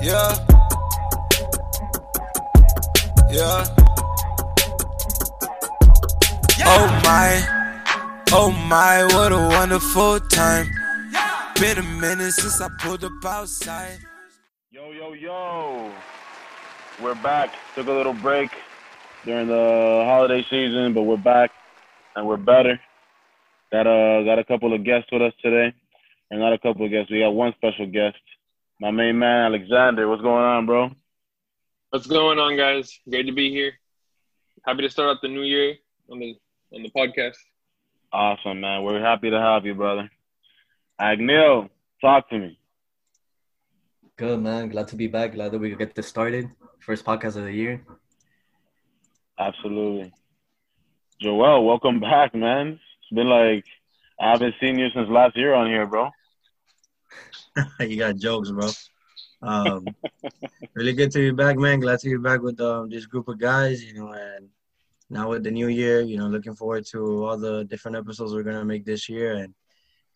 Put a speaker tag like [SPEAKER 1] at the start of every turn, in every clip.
[SPEAKER 1] Yeah. Yeah. Oh my, oh my, what a wonderful time. Been a minute since I pulled up outside.
[SPEAKER 2] Yo, yo, yo. We're back. Took a little break during the holiday season, but we're back and we're better. Got a got a couple of guests with us today. And not a couple of guests. We got one special guest. My main man, Alexander. What's going on, bro?
[SPEAKER 3] What's going on, guys? Great to be here. Happy to start out the new year on the on the podcast.
[SPEAKER 2] Awesome, man. We're happy to have you, brother. Agnil, talk to me.
[SPEAKER 4] Good man, glad to be back. Glad that we could get this started. First podcast of the year.
[SPEAKER 2] Absolutely. Joel, welcome back, man. It's been like I haven't seen you since last year on here, bro.
[SPEAKER 5] you got jokes, bro. Um, really good to be back, man. Glad to be back with um, this group of guys, you know, and now with the new year, you know, looking forward to all the different episodes we're gonna make this year, and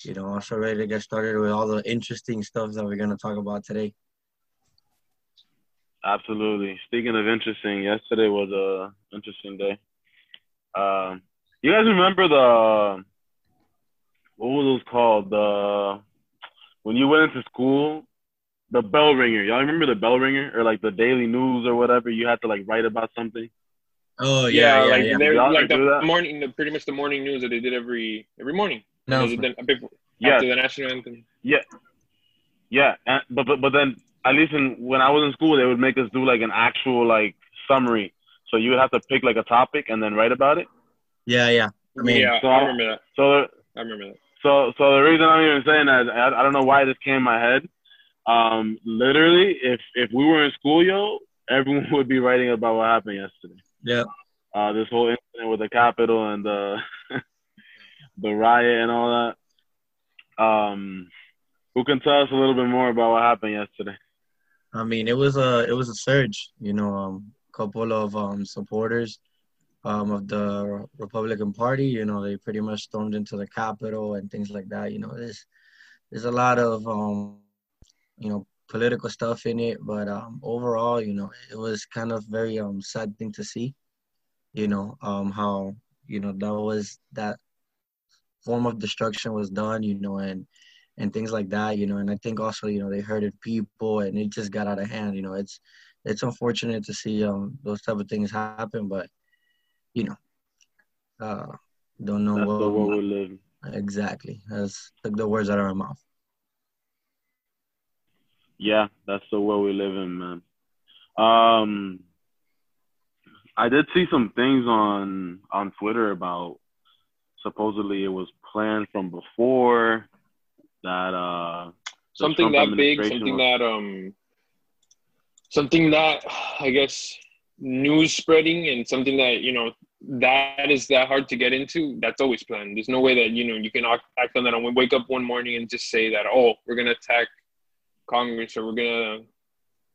[SPEAKER 5] you know, also ready to get started with all the interesting stuff that we're gonna talk about today.
[SPEAKER 2] Absolutely. Speaking of interesting, yesterday was a interesting day. Um, you guys remember the what was those called? The when you went into school, the bell ringer. Y'all remember the bell ringer or like the daily news or whatever? You had to like write about something.
[SPEAKER 5] Oh yeah, yeah,
[SPEAKER 3] like
[SPEAKER 5] yeah.
[SPEAKER 3] they're
[SPEAKER 2] Y'all
[SPEAKER 3] like the
[SPEAKER 2] that?
[SPEAKER 3] morning, the, pretty much the morning news that they did every every morning.
[SPEAKER 5] No,
[SPEAKER 3] then- before-
[SPEAKER 2] Yeah.
[SPEAKER 3] After the national anthem.
[SPEAKER 2] Yeah, yeah. And, but but but then at least in when I was in school, they would make us do like an actual like summary. So you would have to pick like a topic and then write about it.
[SPEAKER 5] yeah, yeah. I mean,
[SPEAKER 3] yeah,
[SPEAKER 2] so-
[SPEAKER 3] I remember that.
[SPEAKER 2] So
[SPEAKER 3] I remember that.
[SPEAKER 2] So, so the reason I'm even saying that, I, I don't know why this came in my head. Um, literally, if if we were in school, yo, everyone would be writing about what happened yesterday.
[SPEAKER 5] yeah.
[SPEAKER 2] Uh, this whole incident with the Capitol and the the riot and all that. Um, who can tell us a little bit more about what happened yesterday?
[SPEAKER 5] I mean, it was a it was a surge. You know, um, couple of um, supporters um, of the Republican Party. You know, they pretty much stormed into the Capitol and things like that. You know, there's there's a lot of um, you know political stuff in it, but um, overall, you know, it was kind of very um sad thing to see. You know, um, how you know that was that form of destruction was done. You know, and and things like that, you know. And I think also, you know, they hurted people, and it just got out of hand. You know, it's it's unfortunate to see um those type of things happen, but you know, uh, don't know
[SPEAKER 2] That's
[SPEAKER 5] what
[SPEAKER 2] the world we live.
[SPEAKER 5] exactly. That's took the words out of my mouth.
[SPEAKER 2] Yeah, that's the world we live in, man. Um, I did see some things on on Twitter about supposedly it was planned from before that uh
[SPEAKER 3] Something
[SPEAKER 2] Trump
[SPEAKER 3] that big, something
[SPEAKER 2] was-
[SPEAKER 3] that um, something that I guess news spreading and something that you know that is that hard to get into. That's always planned. There's no way that you know you can act, act on that and wake up one morning and just say that oh we're gonna attack Congress or we're gonna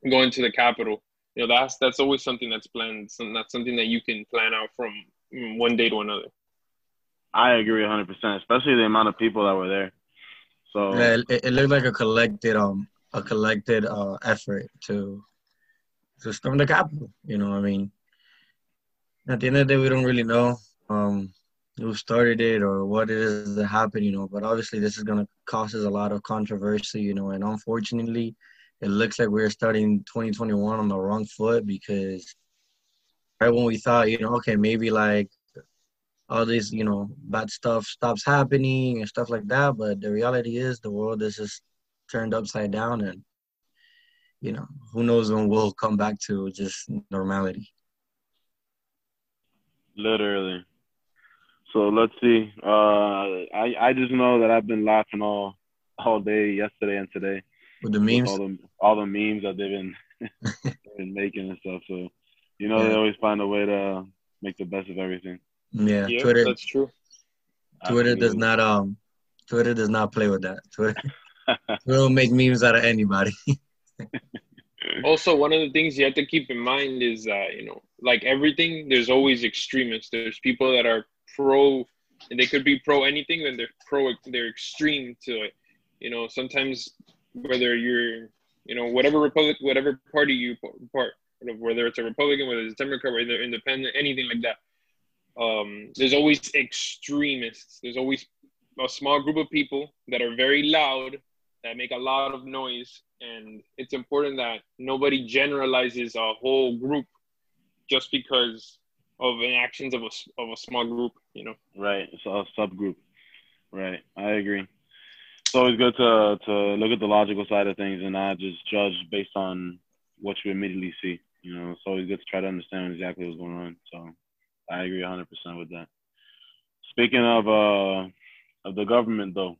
[SPEAKER 3] go into the Capitol. You know that's that's always something that's planned. Some, that's something that you can plan out from mm, one day to another.
[SPEAKER 2] I agree 100%, especially the amount of people that were there. So
[SPEAKER 5] Yeah, it, it looked like a collected um a collected uh effort to to storm the Capitol. You know, I mean, at the end of the day, we don't really know um who started it or what it is that happened. You know, but obviously this is gonna cause us a lot of controversy. You know, and unfortunately, it looks like we're starting 2021 on the wrong foot because right when we thought, you know, okay, maybe like all this, you know, bad stuff stops happening and stuff like that. But the reality is the world is just turned upside down and you know, who knows when we'll come back to just normality.
[SPEAKER 2] literally. So let's see. Uh, I I just know that I've been laughing all all day yesterday and today.
[SPEAKER 5] With the
[SPEAKER 2] with
[SPEAKER 5] memes.
[SPEAKER 2] all the all the memes that they've been they've been making and stuff. So you know they always find a way to make the best of everything.
[SPEAKER 5] Yeah.
[SPEAKER 3] Yeah,
[SPEAKER 5] Twitter
[SPEAKER 3] that's true.
[SPEAKER 5] Twitter does not um Twitter does not play with that. Twitter Twitter will make memes out of anybody.
[SPEAKER 3] also one of the things you have to keep in mind is you know like everything there's always extremists there's people that are pro and they could be pro anything and they're pro they're extreme to it You know, sometimes whether you're, you know, whatever republic, whatever party you part, whether it's a Republican, whether it's a Democrat, whether independent, anything like that. Um, there's always extremists. There's always a small group of people that are very loud, that make a lot of noise, and it's important that nobody generalizes a whole group just because of the actions of a, of a small group, you know.
[SPEAKER 2] Right, it's a subgroup. Right, I agree. It's always good to to look at the logical side of things and not just judge based on what you immediately see. You know, it's always good to try to understand exactly what's going on. So I agree 100% with that. Speaking of uh of the government though,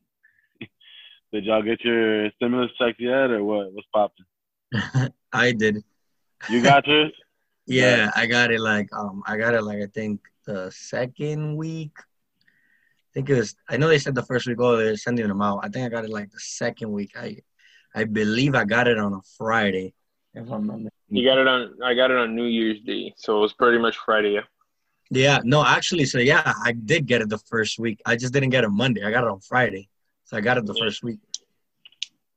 [SPEAKER 2] did y'all get your stimulus checks yet, or what? What's popping?
[SPEAKER 5] I did.
[SPEAKER 2] You got yours?
[SPEAKER 5] yeah, I got it like um I got it like I think the second week. I think it was I know they said the first week oh they're sending them out. I think I got it like the second week. I I believe I got it on a Friday. If I'm not
[SPEAKER 3] You got it on I got it on New Year's Day, so it was pretty much Friday. Yeah.
[SPEAKER 5] Yeah, no, actually, so yeah, I did get it the first week. I just didn't get it Monday. I got it on Friday, so I got it the
[SPEAKER 3] Yeah.
[SPEAKER 5] first week.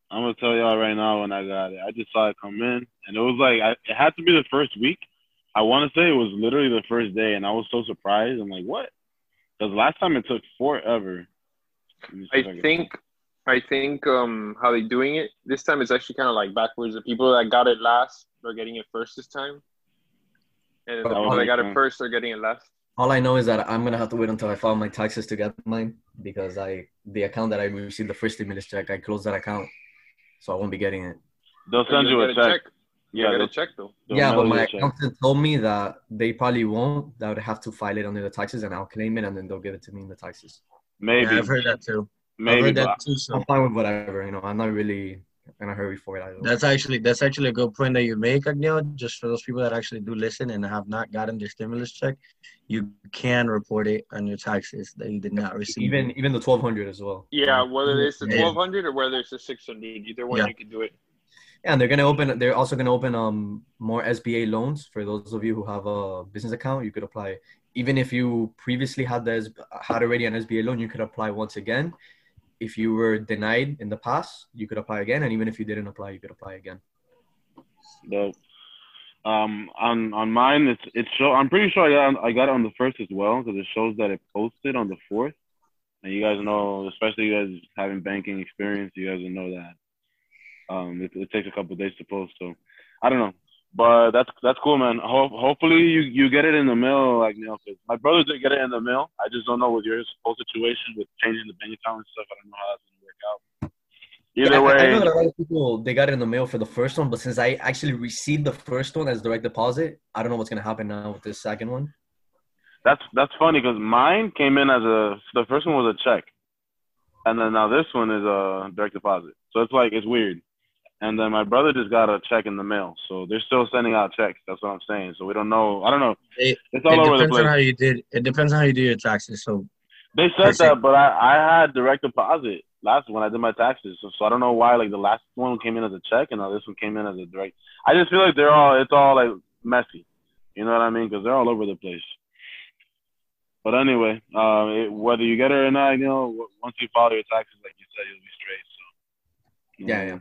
[SPEAKER 2] I'm gonna tell y'all right now when I got it. I just saw it come in, and it was like I, it had to be the first week. I want to say it was literally the first day, and I was so surprised. I'm like, what? Because last time it took forever. Let me see if
[SPEAKER 3] I think I think um how they doing it this time is actually kind of like backwards. The people that got it last are getting it first this time, and the people that got it first are getting it last.
[SPEAKER 4] All I know is that I'm gonna have to wait until I file my taxes to get mine because I the account that I received the first stimulus check, I closed that account, so I won't be getting it.
[SPEAKER 2] they'll send
[SPEAKER 3] You'll
[SPEAKER 2] you a
[SPEAKER 3] get
[SPEAKER 2] check.
[SPEAKER 3] Yeah,
[SPEAKER 2] Yeah,
[SPEAKER 3] get
[SPEAKER 2] they'll,
[SPEAKER 3] a check though.
[SPEAKER 2] they'll
[SPEAKER 4] yeah, but my
[SPEAKER 2] a check.
[SPEAKER 4] accountant told me that they probably won't. That I would have to file it under the taxes, and I'll claim it, and then they'll give it to me in the taxes.
[SPEAKER 2] Maybe,
[SPEAKER 5] Yeah, I've heard that too. I've
[SPEAKER 2] maybe.
[SPEAKER 5] heard that too. So
[SPEAKER 4] I'm fine with whatever. You know, I'm not really in a hurry for it either.
[SPEAKER 5] that's actually that's actually a good point that you make, Agnel. Just for those people that actually do listen and have not gotten their stimulus check, you can report it on your taxes that you did not receive.
[SPEAKER 4] even even the 1200 as well.
[SPEAKER 3] Yeah, whether it's the twelve hundred or whether it's the six hundred, either one
[SPEAKER 5] Yeah.
[SPEAKER 3] you can do it.
[SPEAKER 4] Yeah, and they're gonna open. They're also gonna open um more SBA loans for those of you who have a business account. You could apply, even if you previously had the had already an SBA loan. You could apply once again. If you were denied in the past, you could apply again, and even if you didn't apply, you could apply again.
[SPEAKER 2] Dope. Um, on on mine, it's it's show. I'm pretty sure I got on, I got it on the first as well because it shows that it posted on the fourth. And you guys know, especially you guys having banking experience, you guys know that. Um, it, it takes a couple days to post, so I don't know, but that's that's cool, man. Ho- hopefully you you get it in the mail, like you know, 'cause my brother didn't get it in the mail. I just don't know with your whole situation with changing the bank account and stuff. I don't know how that's gonna work out. Either
[SPEAKER 4] Yeah, I- I, know that a lot of people they got it in the mail for the first one, but since I actually received the first one as direct deposit, I don't know what's gonna happen now with this second one.
[SPEAKER 2] That's that's funny because mine came in as a the first one was a check, and then now this one is a direct deposit. So it's like it's weird. And then my brother just got a check in the mail, so they're still sending out checks. That's what I'm saying. So we don't know. I don't know.
[SPEAKER 5] It-
[SPEAKER 2] It's all
[SPEAKER 5] it
[SPEAKER 2] over the
[SPEAKER 5] depends on how you did. It depends on how you do your taxes. So
[SPEAKER 2] They said that, but I I had direct deposit last when I did my taxes. So, so I don't know why like the last one came in as a check and now this one came in as a direct. I just feel like they're all it's all like messy. You know what I mean? Because they're all over the place. But anyway, uh, it, whether you get it or not, you know, once you file your taxes, like you said, you'll be straight. So no,
[SPEAKER 4] Yeah, yeah.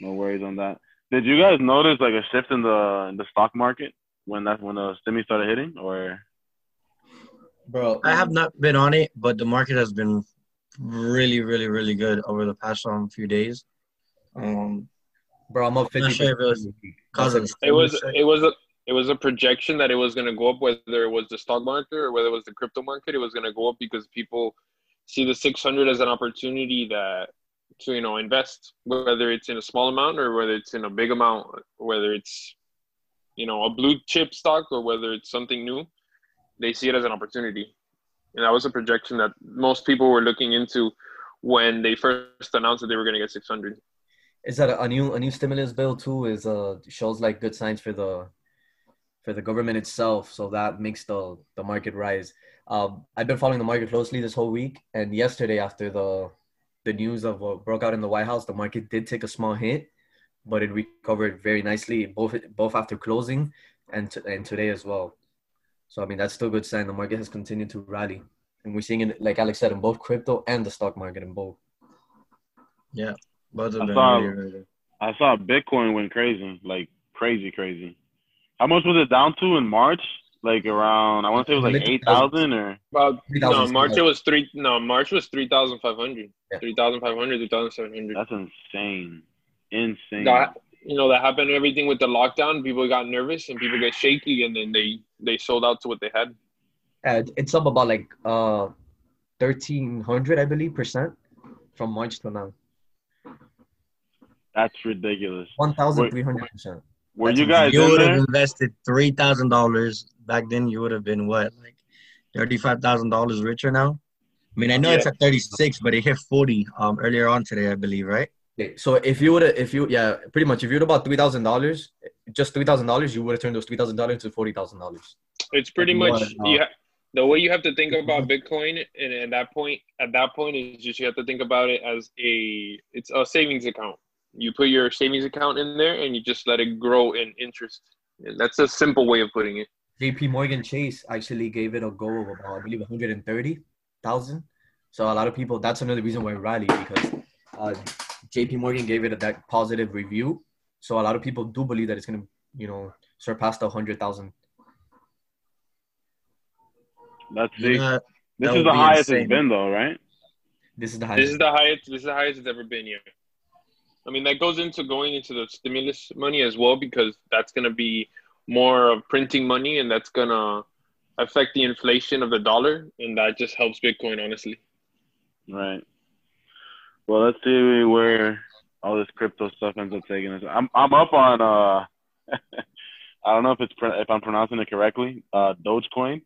[SPEAKER 2] No worries on that. Did you guys notice like a shift in the in the stock market when that when the stimmy started hitting, or
[SPEAKER 4] Bro,
[SPEAKER 5] I have not been on it, but the market has been really, really, really good over the past um, few days. Um,
[SPEAKER 4] bro, I'm up
[SPEAKER 5] I'm
[SPEAKER 4] 50.
[SPEAKER 5] sure it was cause of the
[SPEAKER 3] It was it was a it was a projection that it was going to go up, whether it was the stock market or whether it was the crypto market. It was going to go up because people see the 600 as an opportunity that to you know invest, whether it's in a small amount or whether it's in a big amount, whether it's you know a blue chip stock or whether it's something new. They see it as an opportunity, and that was a projection that most people were looking into when they first announced that they were going to get 600.
[SPEAKER 4] Is that a new a new stimulus bill too? Is uh shows like good signs for the for the government itself, so that makes the the market rise. Um, I've been following the market closely this whole week, and yesterday after the the news of what broke out in the White House, the market did take a small hit, but it recovered very nicely both both after closing and to, and today as well. So I mean that's still a good sign. The market has continued to rally, and we're seeing it like Alex said in both crypto and the stock market in both.
[SPEAKER 5] Yeah, both of
[SPEAKER 2] I
[SPEAKER 5] them
[SPEAKER 2] saw-
[SPEAKER 5] really, really.
[SPEAKER 2] I saw Bitcoin went crazy, like crazy, crazy. How much was it down to in March? Like around, I want to say it was like eight thousand or
[SPEAKER 3] About no
[SPEAKER 4] 3,000
[SPEAKER 3] March it was three. No March was three thousand five hundred.
[SPEAKER 4] Yeah.
[SPEAKER 3] Three thousand five hundred, three thousand seven hundred.
[SPEAKER 2] that's insane, insane.
[SPEAKER 3] That you know that happened. Everything with the lockdown, people got nervous and people get shaky, and then they they sold out to what they had.
[SPEAKER 4] Uh, it's up about like uh, thirteen hundred, I believe, percent from March to now.
[SPEAKER 2] That's ridiculous.
[SPEAKER 4] One thousand three hundred percent.
[SPEAKER 2] Were
[SPEAKER 4] That's
[SPEAKER 2] you guys
[SPEAKER 5] You would have invested three thousand dollars back then. You would have been what, like thirty-five thousand dollars richer now. I mean, I know it's at thirty-six, but it hit forty um earlier on today, I believe, right?
[SPEAKER 4] Okay, so if you would have, if you, yeah, pretty much, if you would about three thousand dollars, just three thousand dollars, you would have turned those three thousand dollars into forty thousand dollars.
[SPEAKER 3] It's pretty much
[SPEAKER 4] what,
[SPEAKER 3] you ha- the way you have to think about Bitcoin, and at that point, at that point is just you have to think about it as a it's a savings account. You put your savings account in there, and you just let it grow in interest. And that's a simple way of putting it.
[SPEAKER 4] JP Morgan Chase actually gave it a go of about, I believe, 130,000. So a lot of people, that's another reason why it rallied because uh, JP Morgan gave it a that positive review. So a lot of people do believe that it's going to, you know, surpass the 100,000.
[SPEAKER 2] Let's see.
[SPEAKER 5] Yeah,
[SPEAKER 2] this
[SPEAKER 5] that
[SPEAKER 2] is
[SPEAKER 5] would
[SPEAKER 2] the
[SPEAKER 5] be
[SPEAKER 2] highest
[SPEAKER 5] insane.
[SPEAKER 2] it's been, though, right?
[SPEAKER 4] This is the highest.
[SPEAKER 3] This is the highest. This is the highest it's ever been. Yeah. I mean, that goes into going into the stimulus money as well because that's going to be more of printing money, and that's going to affect the inflation of the dollar, and that just helps Bitcoin, honestly.
[SPEAKER 2] Right. Well, let's see where all this crypto stuff ends up taking us. I'm I'm up on uh, I don't know if it's pro- if I'm pronouncing it correctly. Uh, Dogecoin.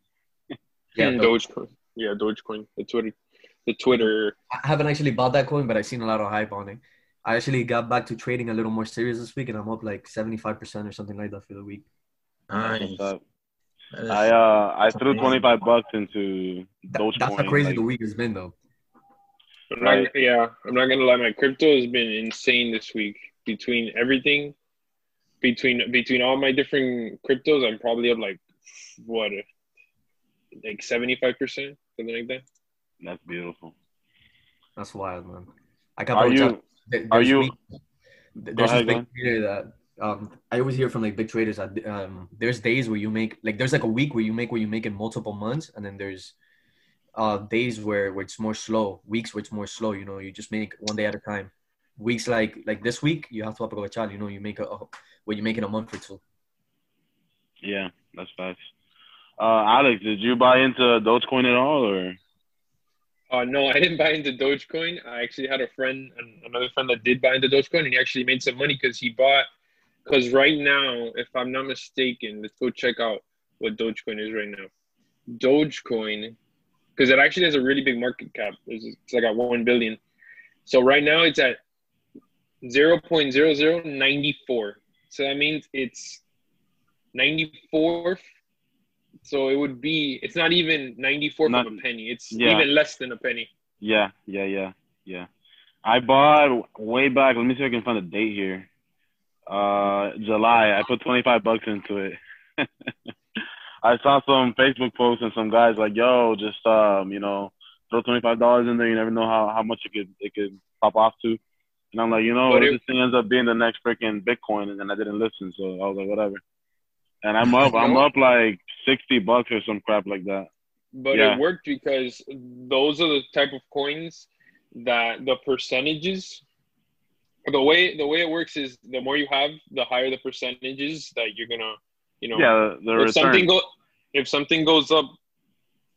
[SPEAKER 4] yeah,
[SPEAKER 3] Dogecoin. Yeah, Dogecoin. The Twitter. The Twitter.
[SPEAKER 4] I haven't actually bought that coin, but I've seen a lot of hype on it. I actually got back to trading a little more serious this week, and I'm up like 75% or something like that for the week.
[SPEAKER 5] nice.
[SPEAKER 2] What's up?
[SPEAKER 5] That is-
[SPEAKER 2] I uh I threw 25 bucks into
[SPEAKER 4] That-
[SPEAKER 2] Dogecoin.
[SPEAKER 4] that's how crazy
[SPEAKER 2] like-
[SPEAKER 4] the week has been, though.
[SPEAKER 3] I'm not,
[SPEAKER 2] Right.
[SPEAKER 3] Yeah, I'm not gonna lie. My crypto has been insane this week. Between everything, between between all my different cryptos, I'm probably up like what, like seventy five percent, something like that.
[SPEAKER 2] That's beautiful.
[SPEAKER 4] That's wild, man. I got
[SPEAKER 2] Are you?
[SPEAKER 4] out-
[SPEAKER 2] are you-
[SPEAKER 4] there's
[SPEAKER 2] ahead,
[SPEAKER 4] big trader that um I always hear from like big traders that um there's days where you make like there's like a week where you make where you make in multiple months and then there's uh days where, where it's more slow weeks where it's more slow you know you just make one day at a time weeks like like this week you have to aprovechar you know you make a, a what you make in a month or two
[SPEAKER 2] Yeah, that's facts. Uh, Alex, did you buy into Dogecoin at all, or?
[SPEAKER 3] Uh, no, I didn't buy into Dogecoin. I actually had a friend, an- another friend that did buy into Dogecoin, and he actually made some money because he bought. Because right now, if I'm not mistaken, let's go check out what Dogecoin is right now. Dogecoin, because it actually has a really big market cap. It's, like at one billion. So right now it's at zero point zero zero ninety four. So that means it's ninety fourth. So it would be. It's not even 94
[SPEAKER 2] Not-
[SPEAKER 3] of a penny. It's
[SPEAKER 2] yeah.
[SPEAKER 3] even less than a penny.
[SPEAKER 2] Yeah, yeah, yeah, yeah. I bought way back. Let me see if I can find a date here. Uh, July. I put 25 bucks into it. I saw some Facebook posts and some guys like, "Yo, just um, you know, throw 25 dollars in there. You never know how, how much it could it could pop off to." And I'm like, you know, what if
[SPEAKER 3] it-
[SPEAKER 2] this thing ends up being the next freaking Bitcoin, and then I didn't listen, so I was like, whatever. And I'm up. I'm up like 60 bucks or some crap like that.
[SPEAKER 3] but
[SPEAKER 2] Yeah.
[SPEAKER 3] it worked because those are the type of coins that the percentages the way the way it works is the more you have the higher the percentages that you're gonna you know
[SPEAKER 2] Yeah, the
[SPEAKER 3] if
[SPEAKER 2] return.
[SPEAKER 3] something go if something goes up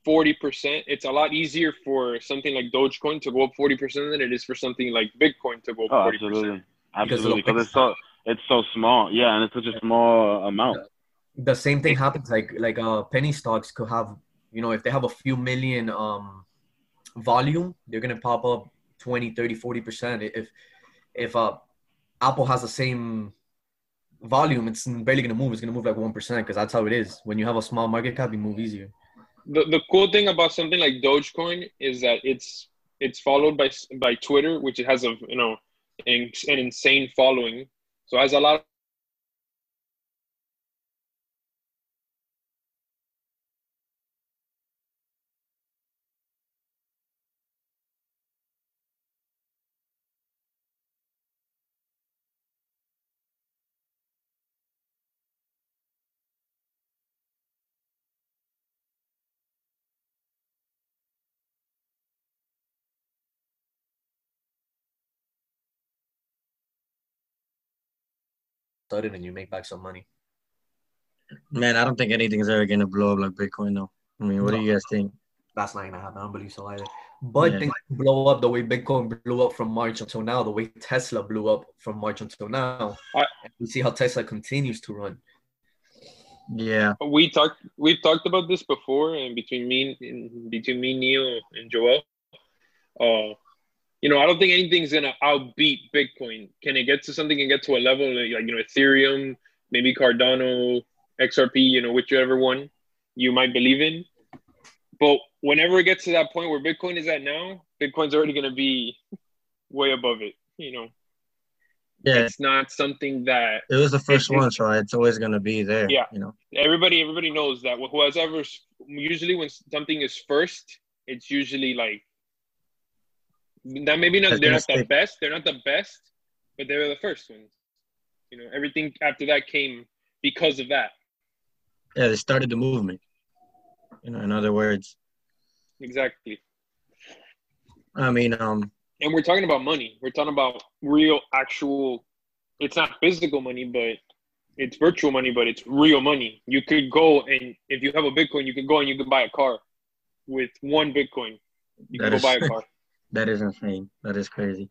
[SPEAKER 3] 40% it's a lot easier for something like dogecoin to go up 40% than it is for something like bitcoin to go up
[SPEAKER 2] Oh,
[SPEAKER 3] 40%
[SPEAKER 2] absolutely,
[SPEAKER 4] Because
[SPEAKER 2] absolutely. Because it's so it's so small. Yeah, and it's such a small amount.
[SPEAKER 4] The same thing happens like like uh penny stocks could have you know if they have a few million um volume they're gonna pop up 20 30 40 percent. If if uh apple has the same volume it's barely gonna move. It's gonna move like one percent because that's how it is. When you have a small market cap you move easier.
[SPEAKER 3] The, the cool thing about something like Dogecoin is that it's it's followed by by Twitter, which it has a you know an, an insane following. So it has a lot
[SPEAKER 4] sudden and you make back some money.
[SPEAKER 5] Man, I don't think anything's ever gonna blow up like Bitcoin though. I mean, what do you guys think?
[SPEAKER 4] That's not gonna happen. I don't believe so either. But
[SPEAKER 5] Yeah.
[SPEAKER 4] things blow up the way Bitcoin blew up from March until now, the way Tesla blew up from March until now.
[SPEAKER 3] I-
[SPEAKER 4] we see how Tesla continues to run.
[SPEAKER 5] Yeah,
[SPEAKER 3] we talked we've talked about this before and between me and between me Neil and Joel uh you know I don't think anything's gonna outbeat Bitcoin can it get to something and get to a level like, like you know Ethereum maybe Cardano XRP you know whichever one you might believe in but whenever it gets to that point where Bitcoin is at now Bitcoin's already gonna be way above it you know
[SPEAKER 5] yeah.
[SPEAKER 3] it's not something that
[SPEAKER 5] It was the first one, so it's always gonna be there.
[SPEAKER 3] Yeah.
[SPEAKER 5] you know.
[SPEAKER 3] everybody everybody knows that whoever usually when something is first it's usually like that maybe not they're not the best they're not the best but they were the first ones. You know everything after that came because of that.
[SPEAKER 5] Yeah, they started the movement. You know, in other words,
[SPEAKER 3] exactly.
[SPEAKER 5] I mean, um,
[SPEAKER 3] and we're talking about money. We're talking about real actual it's not physical money but it's virtual money but it's real money. You could go and if you have a bitcoin you could go and you could buy a car with one bitcoin. You can go buy a car
[SPEAKER 5] that is insane. That is crazy.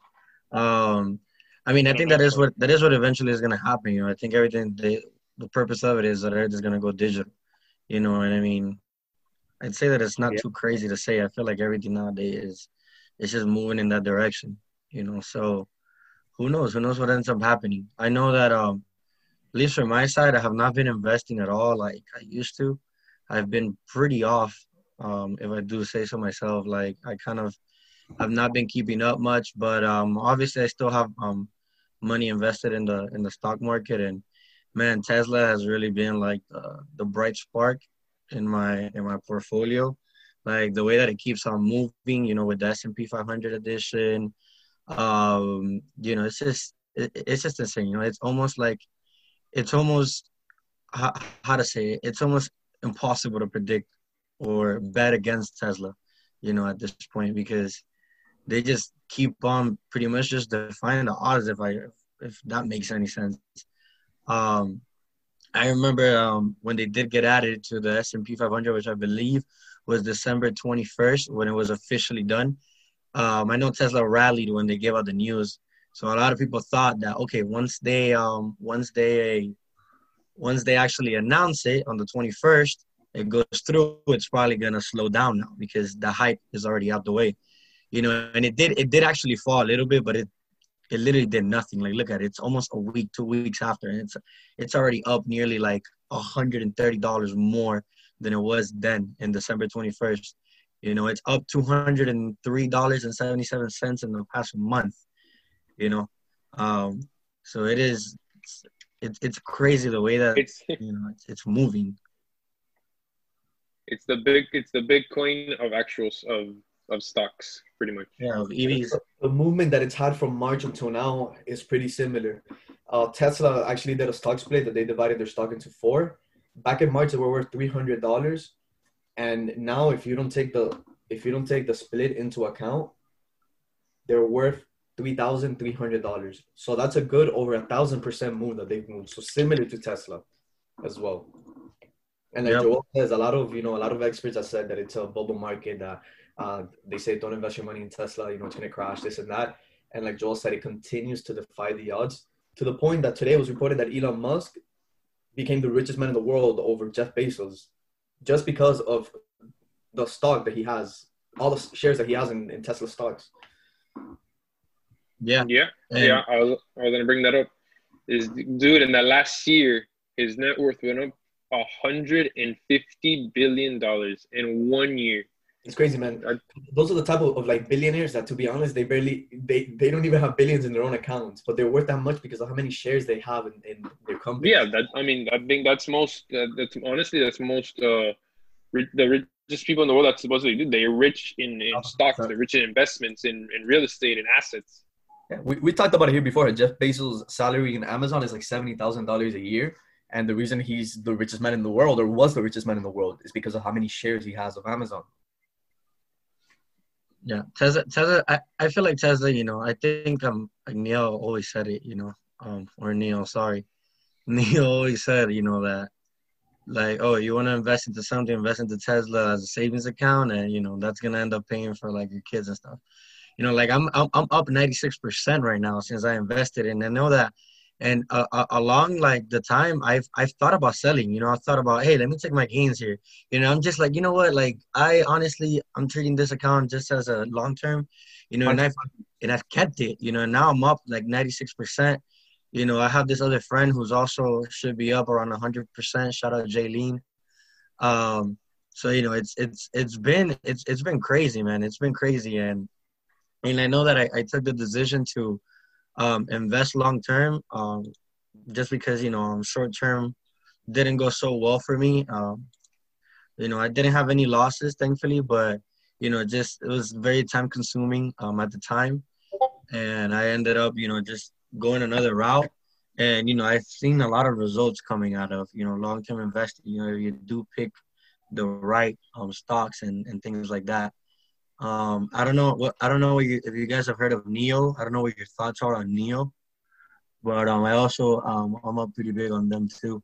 [SPEAKER 5] Um, I mean, I think that is what that is what eventually is gonna happen. You know, I think everything they, the purpose of it is that everything's gonna go digital. You know, and I mean, I'd say that it's not
[SPEAKER 4] Yeah.
[SPEAKER 5] too crazy to say. I feel like everything nowadays is it's just moving in that direction. You know, so who knows? Who knows what ends up happening? I know that um, at least from my side, I have not been investing at all like I used to. I've been pretty off, um, if I do say so myself. Like I kind of have not been keeping up much, but um, obviously I still have um, money invested in the in the stock market, and man, Tesla has really been like the, the bright spark in my in my portfolio. Like the way that it keeps on moving, you know, with the S and P 500 edition, um, you know, it's just it, it's just insane. You know, it's almost like it's almost how, how to say it. It's almost impossible to predict or bet against Tesla. You know, at this point because they just keep on pretty much just defying the odds. If I if that makes any sense. Um, I remember um, when they did get added to the S and P 500, which I believe was December 21st when it was officially done. Um, I know Tesla rallied when they gave out the news, so a lot of people thought that okay, once they um, once they once they actually announce it on the 21st, it goes through. It's probably gonna slow down now because the hype is already out the way, you know. And it did it did actually fall a little bit, but it it literally did nothing. Like look at it, it's almost a week, two weeks after, and it's it's already up nearly like hundred and thirty dollars more than it was then in December twenty first. You know, it's up two hundred and three dollars and seventy seven cents in the past month. You know, um, so it is. It's, it's crazy the way that
[SPEAKER 3] it's
[SPEAKER 5] you know it's, it's moving.
[SPEAKER 3] it's the big it's the bitcoin of actual of of stocks pretty much
[SPEAKER 5] Yeah, EVs.
[SPEAKER 4] The movement that it's had from March until now is pretty similar. Uh, Tesla actually did a stock split that they divided their stock into four. Back in March, they were worth three hundred dollars, and now if you don't take the if you don't take the split into account, they're worth three thousand three hundred dollars. So that's a good over a thousand percent move that they've moved. So similar to Tesla, as well. And like
[SPEAKER 5] Yep.
[SPEAKER 4] Joel says, a lot of you know a lot of experts have said that it's a bubble market that uh, they say don't invest your money in Tesla, you know, it's gonna crash, this and that. And like Joel said, it continues to defy the odds to the point that today it was reported that Elon Musk became the richest man in the world over Jeff Bezos just because of the stock that he has, all the shares that he has in, in Tesla stocks.
[SPEAKER 5] Yeah,
[SPEAKER 3] yeah
[SPEAKER 5] and
[SPEAKER 3] yeah I was, I was gonna bring that up is dude in that last year his net worth went up a hundred and fifty billion dollars in one year
[SPEAKER 4] It's crazy, man.
[SPEAKER 3] I-
[SPEAKER 4] Those are the type of, of like billionaires that, to be honest, they barely they they don't even have billions in their own accounts, but they're worth that much because of how many shares they have in, in their company.
[SPEAKER 3] yeah that i mean i think that's most uh, that's honestly that's most uh ri- the richest people in the world that's supposedly do they're rich in, in
[SPEAKER 4] Oh,
[SPEAKER 3] stocks
[SPEAKER 4] sorry.
[SPEAKER 3] they're rich in investments in, in real estate and assets
[SPEAKER 4] Yeah, we, we talked about it here before. Jeff Bezos' salary in Amazon is like seventy thousand dollars a year, and the reason he's the richest man in the world, or was the richest man in the world, is because of how many shares he has of Amazon.
[SPEAKER 5] Yeah, Tesla. Tesla. I, I feel like Tesla. You know, I think um like Neil always said it. You know, um or Neil, sorry, Neil always said, you know, that like, oh, you want to invest into something, invest into Tesla as a savings account, and you know that's gonna end up paying for like your kids and stuff. You know, like I'm I'm, I'm up 96 percent right now since I invested, and I know that. And uh, uh, along like the time, I've I've thought about selling. You know, I thought about, hey, let me take my gains here. You know, I'm just like, you know what? Like, I honestly, I'm treating this account just as a long term. You know, and I've and I've kept it. You know, now I'm up like 96 percent you know, I have this other friend who's also should be up around 100%. Shout out Jaylene. Um, so you know, it's it's it's been it's it's been crazy, man. It's been crazy, and and I know that I, I took the decision to um, invest long term, um, just because you know, um, short term didn't go so well for me. Um, you know, I didn't have any losses, thankfully, but you know, just it was very time consuming um, at the time, and I ended up, you know, just going another route. And you know, I've seen a lot of results coming out of you know long-term investing. You know, you do pick the right um, stocks and, and things like that. Um, I don't know what I don't know you, if you guys have heard of NIO. I don't know what your thoughts are on NIO, but um, I also um, I'm up pretty big on them too.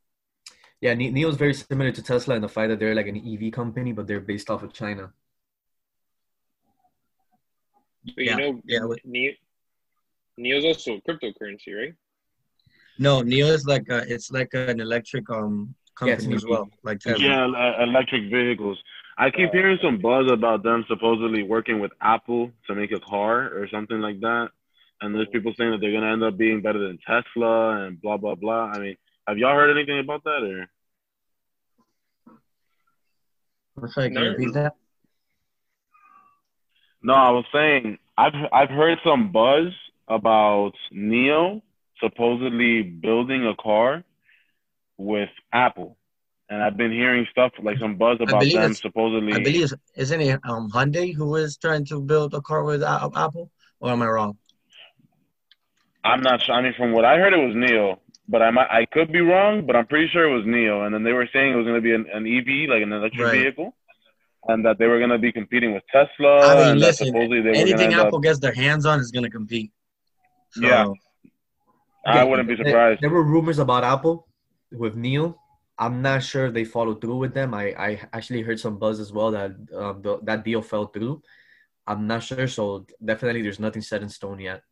[SPEAKER 4] Yeah, NIO is very similar to Tesla in the fact that they're like an EV company, but they're based off of China.
[SPEAKER 3] But you yeah, know, yeah, Neo, Neo's also a cryptocurrency, right?
[SPEAKER 5] No, NIO is like a, it's like an electric um company yeah, as well, like Tesla.
[SPEAKER 2] Yeah, electric vehicles. I keep uh, hearing some buzz about them supposedly working with Apple to make a car or something like that. And there's oh. people saying that they're gonna end up being better than Tesla and blah blah blah. I mean, have y'all heard anything about that or?
[SPEAKER 5] Sorry, can you repeat that?
[SPEAKER 2] No, I was saying I've I've heard some buzz about NIO supposedly building a car with Apple. And I've been hearing stuff like some buzz about them supposedly.
[SPEAKER 5] I believe isn't it um, Hyundai who is trying to build a car with Apple, or am I wrong?
[SPEAKER 2] I'm not sure. I mean, from what I heard, it was NIO, but I might I could be wrong, but I'm pretty sure it was NIO. And then they were saying it was going to be an, an EV, like an electric right. vehicle, and that they were going to be competing with Tesla.
[SPEAKER 5] I mean, listen, anything Apple up... gets their hands on is going to compete.
[SPEAKER 2] So, yeah. I wouldn't be surprised.
[SPEAKER 4] There, were rumors about Apple with NIO. I'm not sure they followed through with them. I, I actually heard some buzz as well that um, the, that deal fell through. I'm not sure, so definitely there's nothing set in stone yet.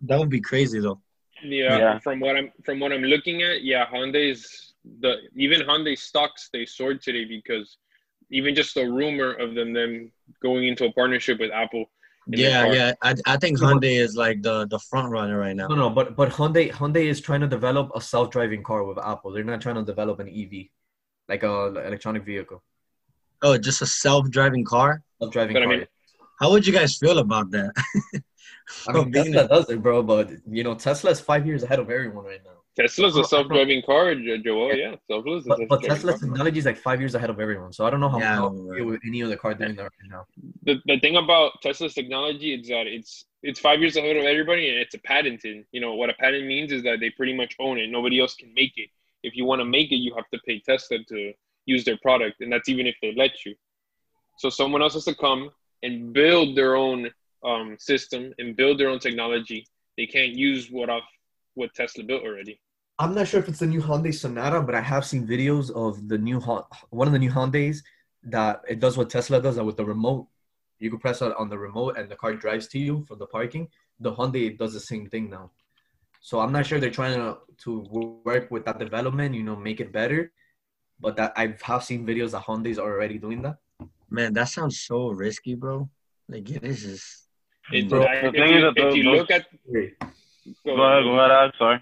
[SPEAKER 5] That would be crazy though.
[SPEAKER 3] Yeah, yeah. from what I'm from what I'm looking at, yeah, Hyundai's the even Hyundai stocks they soared today because even just the rumor of them them going into a partnership with Apple
[SPEAKER 5] yeah, yeah. I, I think Hyundai is like the the front runner right now.
[SPEAKER 4] No, no, but but Hyundai Hyundai is trying to develop a self driving car with Apple. They're not trying to develop an EV, like a electronic vehicle.
[SPEAKER 5] Oh, just a self driving car.
[SPEAKER 4] Self driving car. I mean,
[SPEAKER 5] how would you guys feel about that?
[SPEAKER 4] I mean, Tesla does it, bro. But you know, Tesla is five years ahead of everyone right now.
[SPEAKER 3] Tesla's a self-driving car, Joel. Yeah, Tesla's
[SPEAKER 4] but, but Tesla's technology is like five years ahead of everyone. So I don't know how, yeah, how right. any other car doing that right now.
[SPEAKER 3] The, the thing about Tesla's technology is that it's it's five years ahead of everybody, and it's a patented. You know what a patent means is that they pretty much own it. Nobody else can make it. If you want to make it, you have to pay Tesla to use their product, and that's even if they let you. So someone else has to come and build their own um, system and build their own technology. They can't use what off what Tesla built already.
[SPEAKER 4] I'm not sure if it's the new Hyundai Sonata, but I have seen videos of the new one of the new Hyundai's that it does what Tesla does, that with the remote, you can press it on the remote and the car drives to you from the parking. The Hyundai does the same thing now. So I'm not sure they're trying to, to work with that development, you know, make it better. But that I have seen videos that Hyundai's are already doing that.
[SPEAKER 5] Man, that sounds so risky, bro. Like it is just.
[SPEAKER 3] It, bro, I, if, you, if you look at.
[SPEAKER 2] Go ahead, go ahead. Sorry.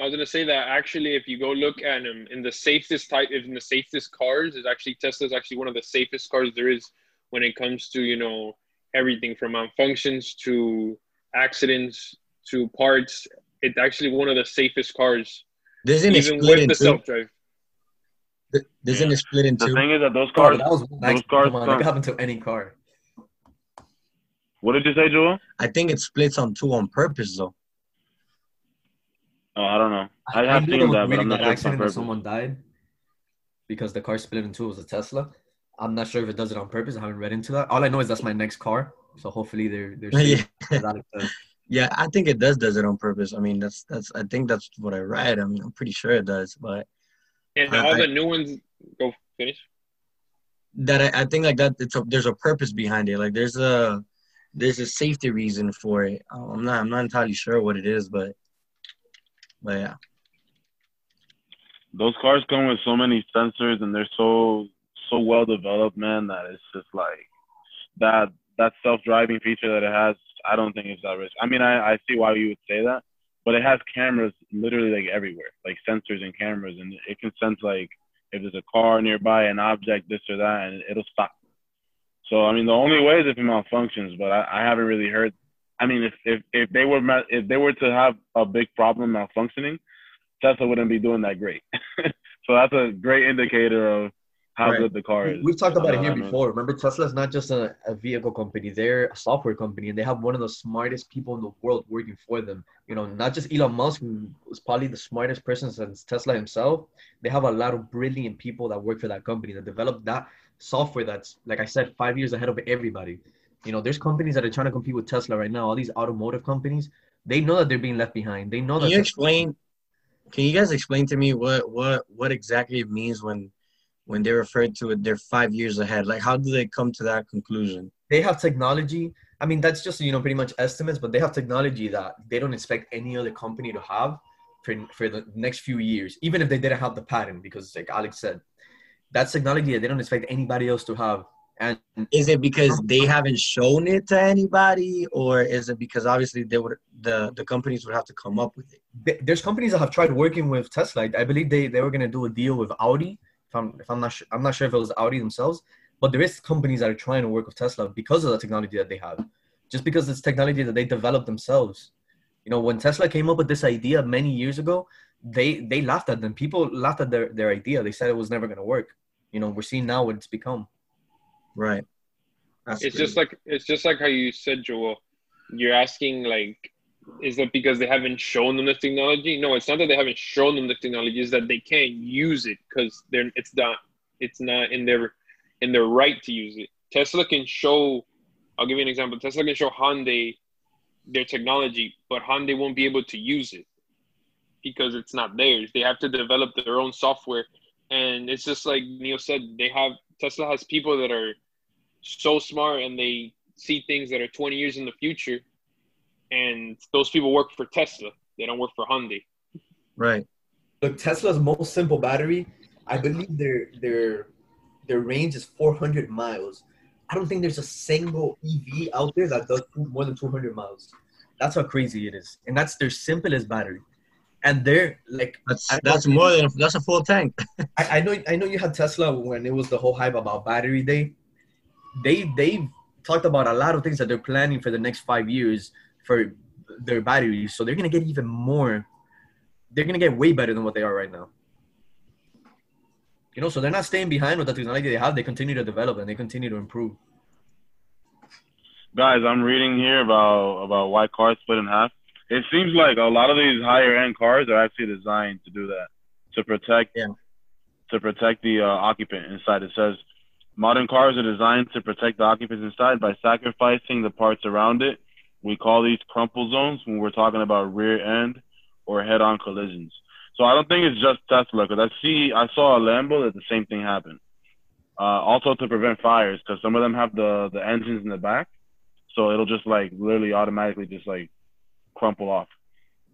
[SPEAKER 3] I was gonna say that actually, if you go look at them in the safest type, in the safest cars, is actually Tesla is actually one of the safest cars there is when it comes to you know everything from um, malfunctions to accidents to parts. It's actually one of the safest cars.
[SPEAKER 5] Doesn't even with the self drive. Doesn't yeah. it split into?
[SPEAKER 2] The thing is that those cars,
[SPEAKER 4] oh, that those cars, come on, that can happen to any car.
[SPEAKER 2] What did you say, Joel?
[SPEAKER 5] I think it splits on two on purpose, though.
[SPEAKER 2] Oh, I don't know. I, I have seen that, but I'm not
[SPEAKER 4] sure accident that someone died because the car split into it was a Tesla. I'm not sure if it does it on purpose. I haven't read into that. All I know is that's my next car, so hopefully they're they're
[SPEAKER 5] yeah. Yeah, I think it does does it on purpose. I mean, that's that's I think that's what I read. I mean, I'm pretty sure it does, but
[SPEAKER 3] And
[SPEAKER 5] I-
[SPEAKER 3] all
[SPEAKER 5] I-
[SPEAKER 3] the new ones go finish.
[SPEAKER 5] that I, I think like that it's a, there's a purpose behind it. Like there's a there's a safety reason for it. I'm not I'm not entirely sure what it is, but but yeah.
[SPEAKER 2] Those cars come with so many sensors and they're so so well developed, man, that it's just like that that self driving feature that it has, I don't think it's that risk. I mean I, I see why you would say that, but it has cameras literally like everywhere, like sensors and cameras and it can sense like if there's a car nearby, an object, this or that, and it'll stop. So I mean, the only way is if it malfunctions, but I, I haven't really heard. I mean, if if if they were if they were to have a big problem malfunctioning, Tesla wouldn't be doing that great. so that's a great indicator of how
[SPEAKER 5] Right.
[SPEAKER 2] good the car is.
[SPEAKER 4] We've talked about it
[SPEAKER 2] Uh,
[SPEAKER 4] here before. Remember, Tesla is not just a, a vehicle company; they're a software company, and they have one of the smartest people in the world working for them. You know, not just Elon Musk, who is probably the smartest person since Tesla himself. They have a lot of brilliant people that work for that company that develop that software. That's like I said, five years ahead of everybody. You know, there's companies that are trying to compete with Tesla right now. All these automotive companies, they know that they're being left behind. They know
[SPEAKER 5] Can
[SPEAKER 4] that.
[SPEAKER 5] you
[SPEAKER 4] Tesla-
[SPEAKER 5] explain? Can you guys explain to me what what what exactly it means when when they refer to it? They're five years ahead. Like, how do they come to that conclusion?
[SPEAKER 4] they have technology. I mean, that's just you know pretty much estimates, but they have technology that they don't expect any other company to have for for the next few years, even if they didn't have the patent, because like Alex said, that's technology that they don't expect anybody else to have. And
[SPEAKER 5] Is it because they haven't shown it to anybody, or is it because obviously they would the the companies would have to come up with it?
[SPEAKER 4] there's companies that have tried working with Tesla. I believe they, they were gonna do a deal with Audi. If I'm if I'm not sure, I'm not sure if it was Audi themselves, but there is companies that are trying to work with Tesla because of the technology that they have, just because it's technology that they developed themselves. You know, when Tesla came up with this idea many years ago, they they laughed at them. People laughed at their, their idea. They said it was never gonna work. You know, we're seeing now what it's become.
[SPEAKER 5] Right. That's
[SPEAKER 3] It's just like it's just like how you said, Joel. You're asking like, is it because they haven't shown them the technology? No, it's not that they haven't shown them the technology. It's that they can't use it because they're it's not it's not in their in their right to use it. Tesla can show. I'll give you an example. Tesla can show Hyundai their technology, but Hyundai won't be able to use it because it's not theirs. They have to develop their own software, and it's just like Neil said. They have Tesla has people that are so smart and they see things that are 20 years in the future and those people work for tesla they don't work for hyundai
[SPEAKER 5] right.
[SPEAKER 4] Look, Tesla's most simple battery, I believe their their their range is 400 miles. I don't think there's a single EV out there that does more than 200 miles. That's how crazy it is, and that's their simplest battery. And they're like,
[SPEAKER 5] That's
[SPEAKER 4] I-
[SPEAKER 5] that's more than that's a full tank.
[SPEAKER 4] I, I know, I know you had Tesla when it was the whole hype about battery day. They they've talked about a lot of things that they're planning for the next five years for their batteries, so they're gonna get even more. They're gonna get way better than what they are right now. You know, so they're not staying behind with the technology they have. They continue to develop and they continue to improve.
[SPEAKER 2] guys, I'm reading here about about why cars split in half. It seems like a lot of these higher end cars are actually designed to do that to protect
[SPEAKER 5] Yeah.
[SPEAKER 2] to protect the uh, occupant inside. It says modern cars are designed to protect the occupants inside by sacrificing the parts around it. We call these crumple zones when we're talking about rear end or head on collisions. So I don't think it's just Tesla because I see I saw a Lambo that the same thing happened. Uh, also to prevent fires because some of them have the the engines in the back, so it'll just like literally automatically just like crumple off,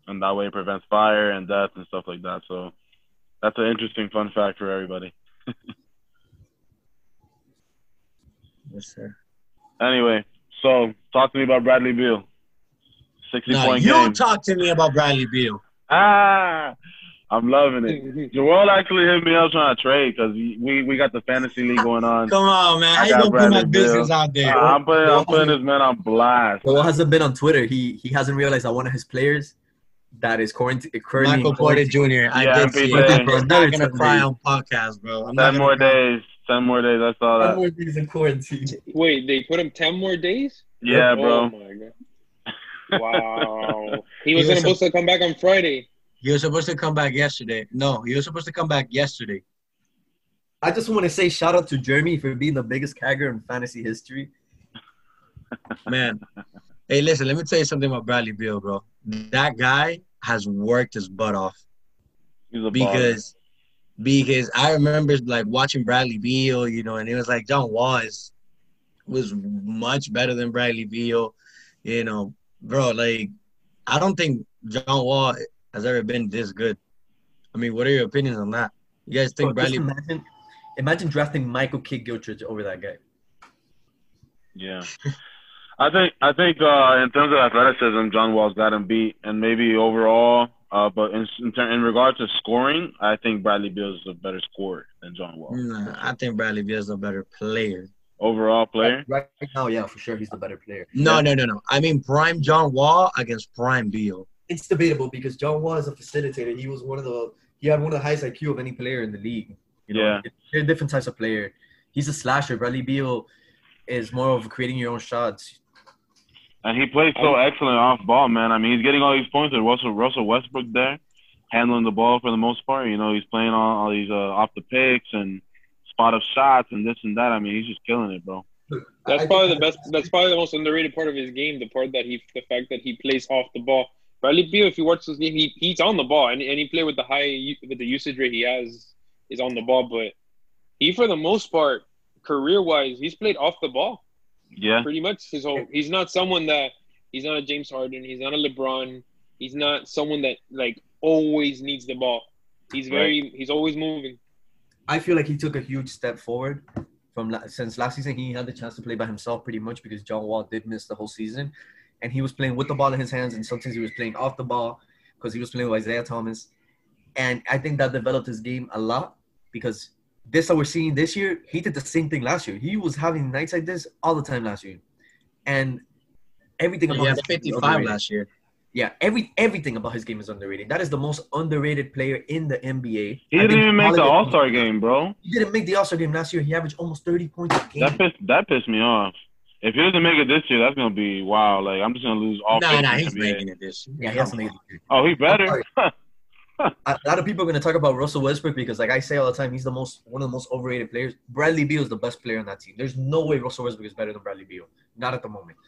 [SPEAKER 2] and that way it prevents fire and death and stuff like that. So that's an interesting fun fact for everybody.
[SPEAKER 5] Yes, sir.
[SPEAKER 2] Anyway, so talk to me about Bradley Beal. Sixty
[SPEAKER 5] No,
[SPEAKER 2] point
[SPEAKER 5] you
[SPEAKER 2] game.
[SPEAKER 5] talk to me about Bradley Beal.
[SPEAKER 2] ah, I'm loving it. Joel actually hit me up trying to trade because we we got the fantasy league going on.
[SPEAKER 5] Come on, man.
[SPEAKER 2] I
[SPEAKER 5] How you
[SPEAKER 2] got
[SPEAKER 5] gonna put my
[SPEAKER 2] Bradley
[SPEAKER 5] business out there?
[SPEAKER 2] Uh, I'm putting I'm putting this man on blast.
[SPEAKER 4] Joel hasn't been on Twitter. He he hasn't realized that one of his players that is quarantine currently
[SPEAKER 5] Michael Porter
[SPEAKER 4] quarantine-
[SPEAKER 5] Jr. I
[SPEAKER 2] Yeah,
[SPEAKER 5] did see
[SPEAKER 2] MPJ.
[SPEAKER 5] it. I'm not gonna cry on podcast, bro. I'm
[SPEAKER 2] Ten
[SPEAKER 5] gonna
[SPEAKER 2] more
[SPEAKER 5] cry.
[SPEAKER 2] days. Ten more days. I saw
[SPEAKER 4] One
[SPEAKER 2] that.
[SPEAKER 4] more days in quarantine.
[SPEAKER 3] wait they put him 10 more days
[SPEAKER 2] Yeah,
[SPEAKER 3] oh
[SPEAKER 2] bro.
[SPEAKER 3] my god wow he
[SPEAKER 5] He
[SPEAKER 3] was
[SPEAKER 5] was
[SPEAKER 3] supposed to come back on friday
[SPEAKER 5] He was supposed to come back yesterday. No, he was supposed to come back yesterday.
[SPEAKER 4] I just want to say shout out to Jeremy for being the biggest cagger in fantasy history.
[SPEAKER 5] Man, Hey, listen, let me tell you something about Bradley Beal, bro. That guy has worked his butt off
[SPEAKER 2] He's a baller.
[SPEAKER 5] because because I remember like watching Bradley Beal, you know, and it was like John Wall is, was much better than Bradley Beal, you know, bro. Like, I don't think John Wall has ever been this good. I mean, what are your opinions on that? You guys think
[SPEAKER 4] Bro, just
[SPEAKER 5] Bradley?
[SPEAKER 4] imagine, imagine drafting Michael Kidd Gilchrist over that guy.
[SPEAKER 2] Yeah. I think I think uh, in terms of athleticism, John Wall's got him beat, and maybe overall, uh, but in in, ter- in regard to scoring, I think Bradley Beal is a better scorer than John Wall.
[SPEAKER 5] Nah, I think Bradley Beal is a better player.
[SPEAKER 2] Overall player,
[SPEAKER 4] Right now, yeah, for sure, he's the better player.
[SPEAKER 5] No, no, no, no. I mean prime John Wall against prime Beal.
[SPEAKER 4] It's debatable because John Wall is a facilitator. He was one of the he had one of the highest IQ of any player in the league. You know,
[SPEAKER 2] Yeah.
[SPEAKER 4] they're different types of player. He's a slasher. Bradley Beal is more of creating your own shots.
[SPEAKER 2] and he plays so excellent off ball, man. I mean, he's getting all these points with Russell Russell Westbrook there, handling the ball for the most part. You know, he's playing all, all these uh, off the picks and spot up shots and this and that. I mean, he's just killing it, bro.
[SPEAKER 3] That's probably the best. That's probably the most underrated part of his game. The part that he, the fact that he plays off the ball. Bradley Beal, if you watch this game, he, he's on the ball. and any player with the high with the usage rate he has is on the ball. But he, for the most part, career wise, he's played off the ball
[SPEAKER 2] Yeah,
[SPEAKER 3] pretty much his whole. He's not someone that he's not a James Harden. He's not a LeBron. He's not someone that like always needs the ball. He's very. He's always moving.
[SPEAKER 4] I feel like he took a huge step forward from la- since last season. He had the chance to play by himself pretty much because John Wall did miss the whole season, and he was playing with the ball in his hands, and sometimes he was playing off the ball because he was playing with Isaiah Thomas, and I think that developed his game a lot because this that we're seeing this year, he did the same thing last year. He was having nights like this all the time last year, and everything about
[SPEAKER 5] had
[SPEAKER 4] his game is
[SPEAKER 5] 55
[SPEAKER 4] underrated.
[SPEAKER 5] last year.
[SPEAKER 4] Yeah, every everything about his game is underrated. That is the most underrated player in the NBA.
[SPEAKER 2] he
[SPEAKER 4] I
[SPEAKER 2] didn't even make the All Star game, bro.
[SPEAKER 4] He didn't make the All Star game last year. He averaged almost thirty points a game.
[SPEAKER 2] That pissed that pissed me off. If he doesn't make it this year, that's gonna be wow. Like I'm just gonna lose all.
[SPEAKER 5] Nah,
[SPEAKER 2] faith
[SPEAKER 5] nah, he's
[SPEAKER 2] NBA.
[SPEAKER 5] making it this year.
[SPEAKER 4] yeah, he has to make it.
[SPEAKER 2] Oh, he better.
[SPEAKER 4] A lot of people are going to talk about Russell Westbrook because, like I say all the time, he's the most one of the most overrated players. Bradley Beal is the best player on that team. There's no way Russell Westbrook is better than Bradley Beal. Not at the moment.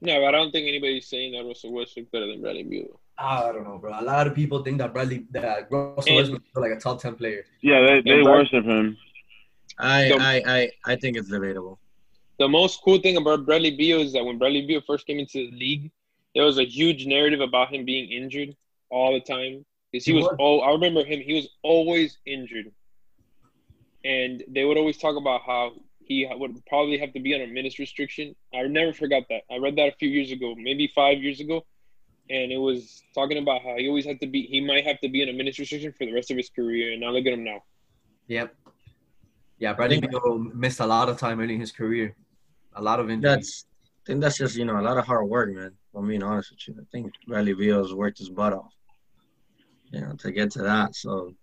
[SPEAKER 3] No, but I don't think anybody's saying that Russell Westbrook is better than Bradley Beal.
[SPEAKER 4] Ah, I don't know, bro. A lot of people think that Bradley, that Russell
[SPEAKER 3] And-
[SPEAKER 4] Westbrook is like a top ten player.
[SPEAKER 2] yeah, they they
[SPEAKER 3] Yeah,
[SPEAKER 2] worship him.
[SPEAKER 5] I,
[SPEAKER 3] The-
[SPEAKER 5] I, I, I think it's debatable.
[SPEAKER 3] The most cool thing about Bradley Beal is that when Bradley Beal first came into the league, there was a huge narrative about him being injured all the time. Because he
[SPEAKER 4] He
[SPEAKER 3] was,
[SPEAKER 4] was.
[SPEAKER 3] oh, I remember him. He was always injured, and they would always talk about how he would probably have to be on a minutes restriction. I never forgot that. I read that a few years ago, maybe five years ago, and it was talking about how he always had to be. He might have to be in a minutes restriction for the rest of his career. And now look at him now.
[SPEAKER 4] Yep. Yeah, Bradley Beal missed a lot of time early in his career. A lot of injuries.
[SPEAKER 5] That's, I think that's just you know a lot of hard work, man. If I'm being honest with you. I think Bradley Beal has worked his butt off, you know, to get to that. So,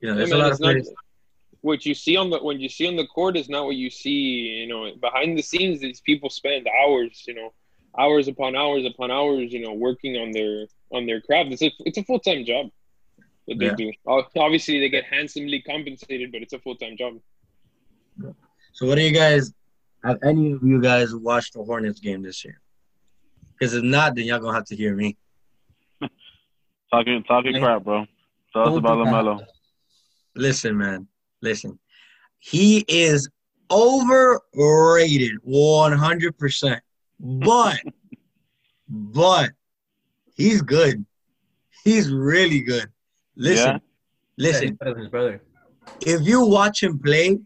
[SPEAKER 5] you know, there's
[SPEAKER 3] Yeah,
[SPEAKER 5] a lot
[SPEAKER 3] it's
[SPEAKER 5] of
[SPEAKER 3] not-
[SPEAKER 5] players.
[SPEAKER 3] what you see on the when you see on the court is not what you see. You know, behind the scenes, these people spend hours. You know, hours upon hours upon hours. You know, working on their on their craft. It's a it's a full time job that they
[SPEAKER 5] Yeah.
[SPEAKER 3] do. Obviously, they get handsomely compensated, but it's a full time job.
[SPEAKER 5] So, what do you guys? Have any of you guys watched the Hornets game this year? Because if not, then y'all gonna have to hear me.
[SPEAKER 2] Talking talking
[SPEAKER 4] Hey.
[SPEAKER 2] crap, bro. Tell us
[SPEAKER 4] Don't
[SPEAKER 2] about. Lamelo.
[SPEAKER 5] Listen, man. Listen. He is overrated 100%. But, but he's good. He's really good. Listen,
[SPEAKER 2] Yeah?
[SPEAKER 4] Yeah,
[SPEAKER 5] listen.
[SPEAKER 4] he's better than his brother.
[SPEAKER 5] If you watch him play,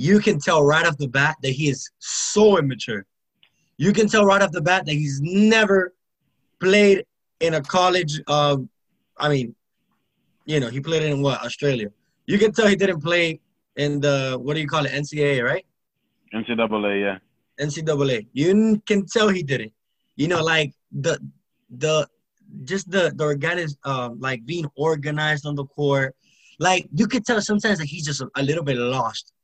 [SPEAKER 5] you can tell right off the bat that he is so immature. You can tell right off the bat that he's never played in a college. Uh, I mean, you know, he played in what Australia. You can tell he didn't play in the what do you call it NCAA, right?
[SPEAKER 2] NCAA, yeah.
[SPEAKER 5] NCAA. You can tell he didn't. You know, like the the just the the organic um like being organized on the court. Like you could tell sometimes that he's just a, a little bit lost,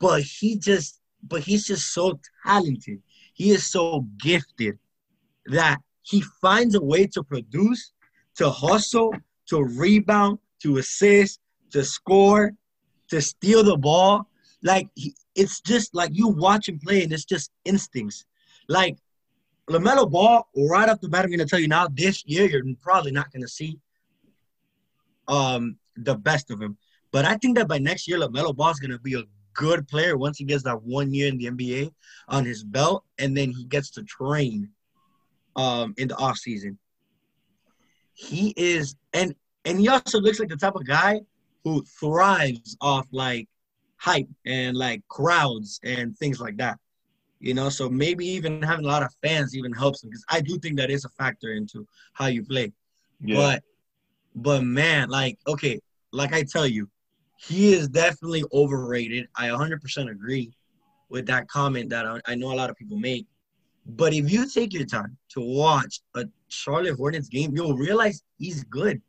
[SPEAKER 5] but he just but he's just so talented. He is so gifted that he finds a way to produce, to hustle, to rebound, to assist, to score, to steal the ball. Like he, it's just like you watch him play, and it's just instincts. Like Lamelo Ball, right off the bat, I'm gonna tell you now. This year, you're probably not gonna see um the best of him. But I think that by next year, Lamelo Ball is gonna be a good player once he gets that one year in the NBA on his belt, and then he gets to train um in the off season. He is, and and he also looks like the type of guy who thrives off like hype and like crowds and things like that. You know, so maybe even having a lot of fans even helps him because I do think that is a factor into how you play.
[SPEAKER 2] Yeah.
[SPEAKER 5] But but man, like okay, like I tell you, he is definitely overrated. I 100% agree with that comment that I, I know a lot of people make. But if you take your time to watch a Charlotte Hornets game, you'll realize he's good.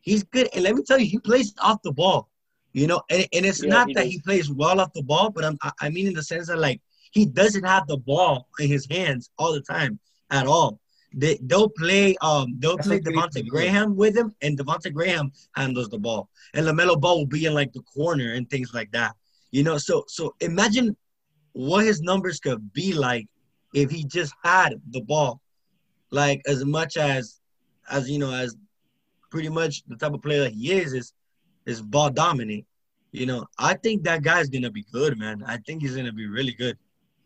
[SPEAKER 5] He's good, and let me tell you, he plays off the ball. You know, and, and it's
[SPEAKER 3] Yeah,
[SPEAKER 5] not
[SPEAKER 3] he
[SPEAKER 5] that
[SPEAKER 3] does.
[SPEAKER 5] he plays well off the ball, but I'm, I- I mean in the sense that like he doesn't have the ball in his hands all the time at all. They they'll play um they'll
[SPEAKER 4] That's
[SPEAKER 5] play
[SPEAKER 4] Devonte'.
[SPEAKER 5] Graham with him, and Devonte' Graham handles the ball, and Lamelo Ball will be in like the corner and things like that. You know, so so imagine what his numbers could be like if he just had the ball, like as much as as you know as pretty much the type of player that he is is is ball dominant. You know, I think that guy's gonna be good, man. I think he's gonna be really good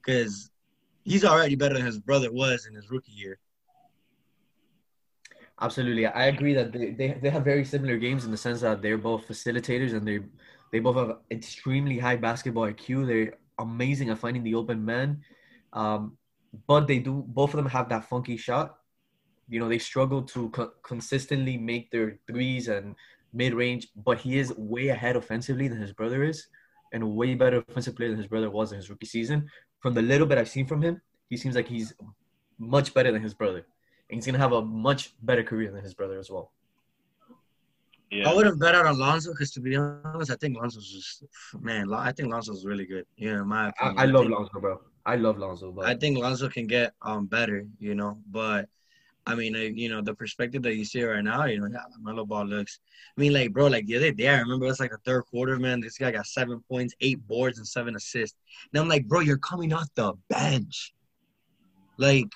[SPEAKER 5] because he's already better than his brother was in his rookie year.
[SPEAKER 4] Absolutely, I agree that they, they, they have very similar games in the sense that they're both facilitators and they they both have extremely high basketball IQ. They're amazing at finding the open man, um, but they do both of them have that funky shot. You know, they struggle to co- consistently make their threes and mid range, but he is way ahead offensively than his brother is, and a way better offensive player than his brother was in his rookie season. From the little bit I've seen from him, he seems like he's much better than his brother and he's gonna have a much better career than his brother as well.
[SPEAKER 2] Yeah.
[SPEAKER 5] I wouldn't bet on Lonzo because to be honest, I think Lonzo's just man. I think Lonzo's really good. Yeah, in my
[SPEAKER 4] I,
[SPEAKER 5] opinion.
[SPEAKER 4] I love
[SPEAKER 5] think-
[SPEAKER 4] Lonzo, bro. I love Lonzo, but
[SPEAKER 5] I think Lonzo can get um better, you know. But I mean, uh, you know, the perspective that you see right now, you know, yeah, Lamelo Ball looks. I mean, like, bro, like the other day, I remember it was like a third quarter, man. This guy got seven points, eight boards, and seven assists. And I'm like, bro, you're coming off the bench, like,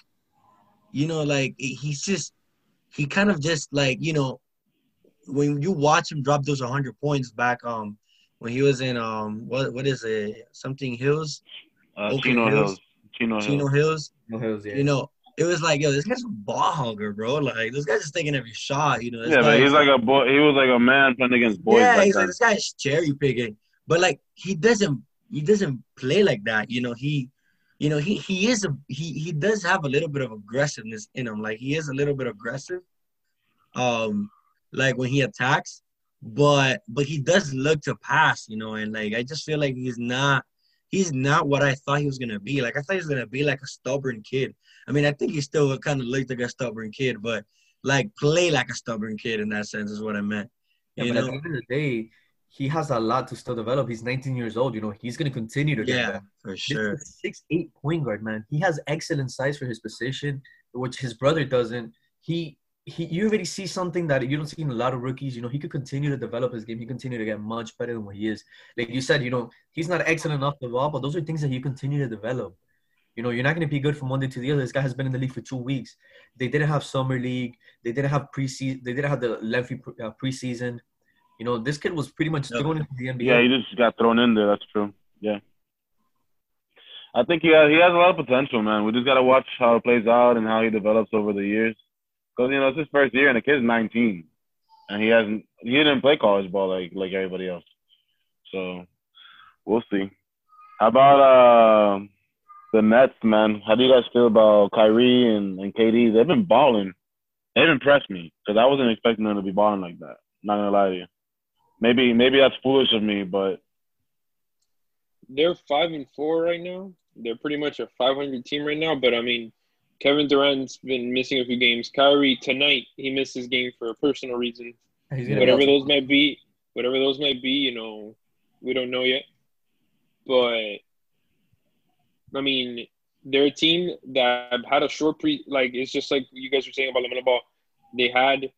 [SPEAKER 5] you know, like he's just, he kind of just like, you know, when you watch him drop those 100 points back, um, when he was in um, what what is it, something Hills,
[SPEAKER 2] Uh, Chino
[SPEAKER 5] Hills.
[SPEAKER 2] Hills. Chino Hills.
[SPEAKER 5] Chino Hills.
[SPEAKER 4] no hills, yeah.
[SPEAKER 5] You know, it was like, yo, this guy's a ball hugger, bro. Like, this guy's just taking every shot. You know, this
[SPEAKER 2] Yeah, but he's like a boy. He was like a man playing against boys.
[SPEAKER 5] yeah,
[SPEAKER 2] back
[SPEAKER 5] he's
[SPEAKER 2] then.
[SPEAKER 5] like this guy's cherry picking. But like, he doesn't, he doesn't play like that. You know, he, you know, he he is a he he does have a little bit of aggressiveness in him. Like, he is a little bit aggressive. Um, like when he attacks, but but he does look to pass. You know, and like I just feel like he's not. He's not what I thought he was gonna be. Like I thought he was gonna be like a stubborn kid. I mean, I think he still kind of looked like a stubborn kid, but like play like a stubborn kid in that sense is what I meant.
[SPEAKER 4] Yeah,
[SPEAKER 5] you
[SPEAKER 4] but at
[SPEAKER 5] know?
[SPEAKER 4] the end of the day, he has a lot to still develop. He's 19 years old. You know, he's gonna continue to get
[SPEAKER 5] Yeah, for sure.
[SPEAKER 4] six eight point guard, man. He has excellent size for his position, which his brother doesn't. He he you already see something that you don't see in a lot of rookies. You know, he could continue to develop his game. He continue to get much better than what he is. Like you said, you know, he's not excellent off the ball, but those are things that you continue to develop. You know, you're not going to be good from one day to the other. This guy has been in the league for two weeks. They didn't have summer league. They didn't have preseason. They didn't have the lengthy pre- uh, preseason. You know, this kid was pretty much thrown into the NBA.
[SPEAKER 2] Yeah, he just got thrown in there. That's true. Yeah. I think he has, he has a lot of potential, man. We just got to watch how it plays out and how he develops over the years. Because, you know, it's his first year and the kid's 19. And he hasn't, he didn't play college ball like, like everybody else. So we'll see. How about uh, the Nets, man? How do you guys feel about Kyrie and, and KD? They've been balling. They've impressed me because I wasn't expecting them to be balling like that. Not going to lie to you. Maybe maybe that's foolish of me, but
[SPEAKER 3] They're five and four right now. They're pretty much a 500 team right now. But I mean, Kevin Durant's been missing a few games. Kyrie tonight he missed his game for a personal reason.
[SPEAKER 4] He's gonna be
[SPEAKER 3] Whatever
[SPEAKER 4] out-
[SPEAKER 3] those might be, whatever those might be, you know, we don't know yet. But I mean, they're a team that had a short pre. Like it's just like you guys were saying about Lamelo Ball. They had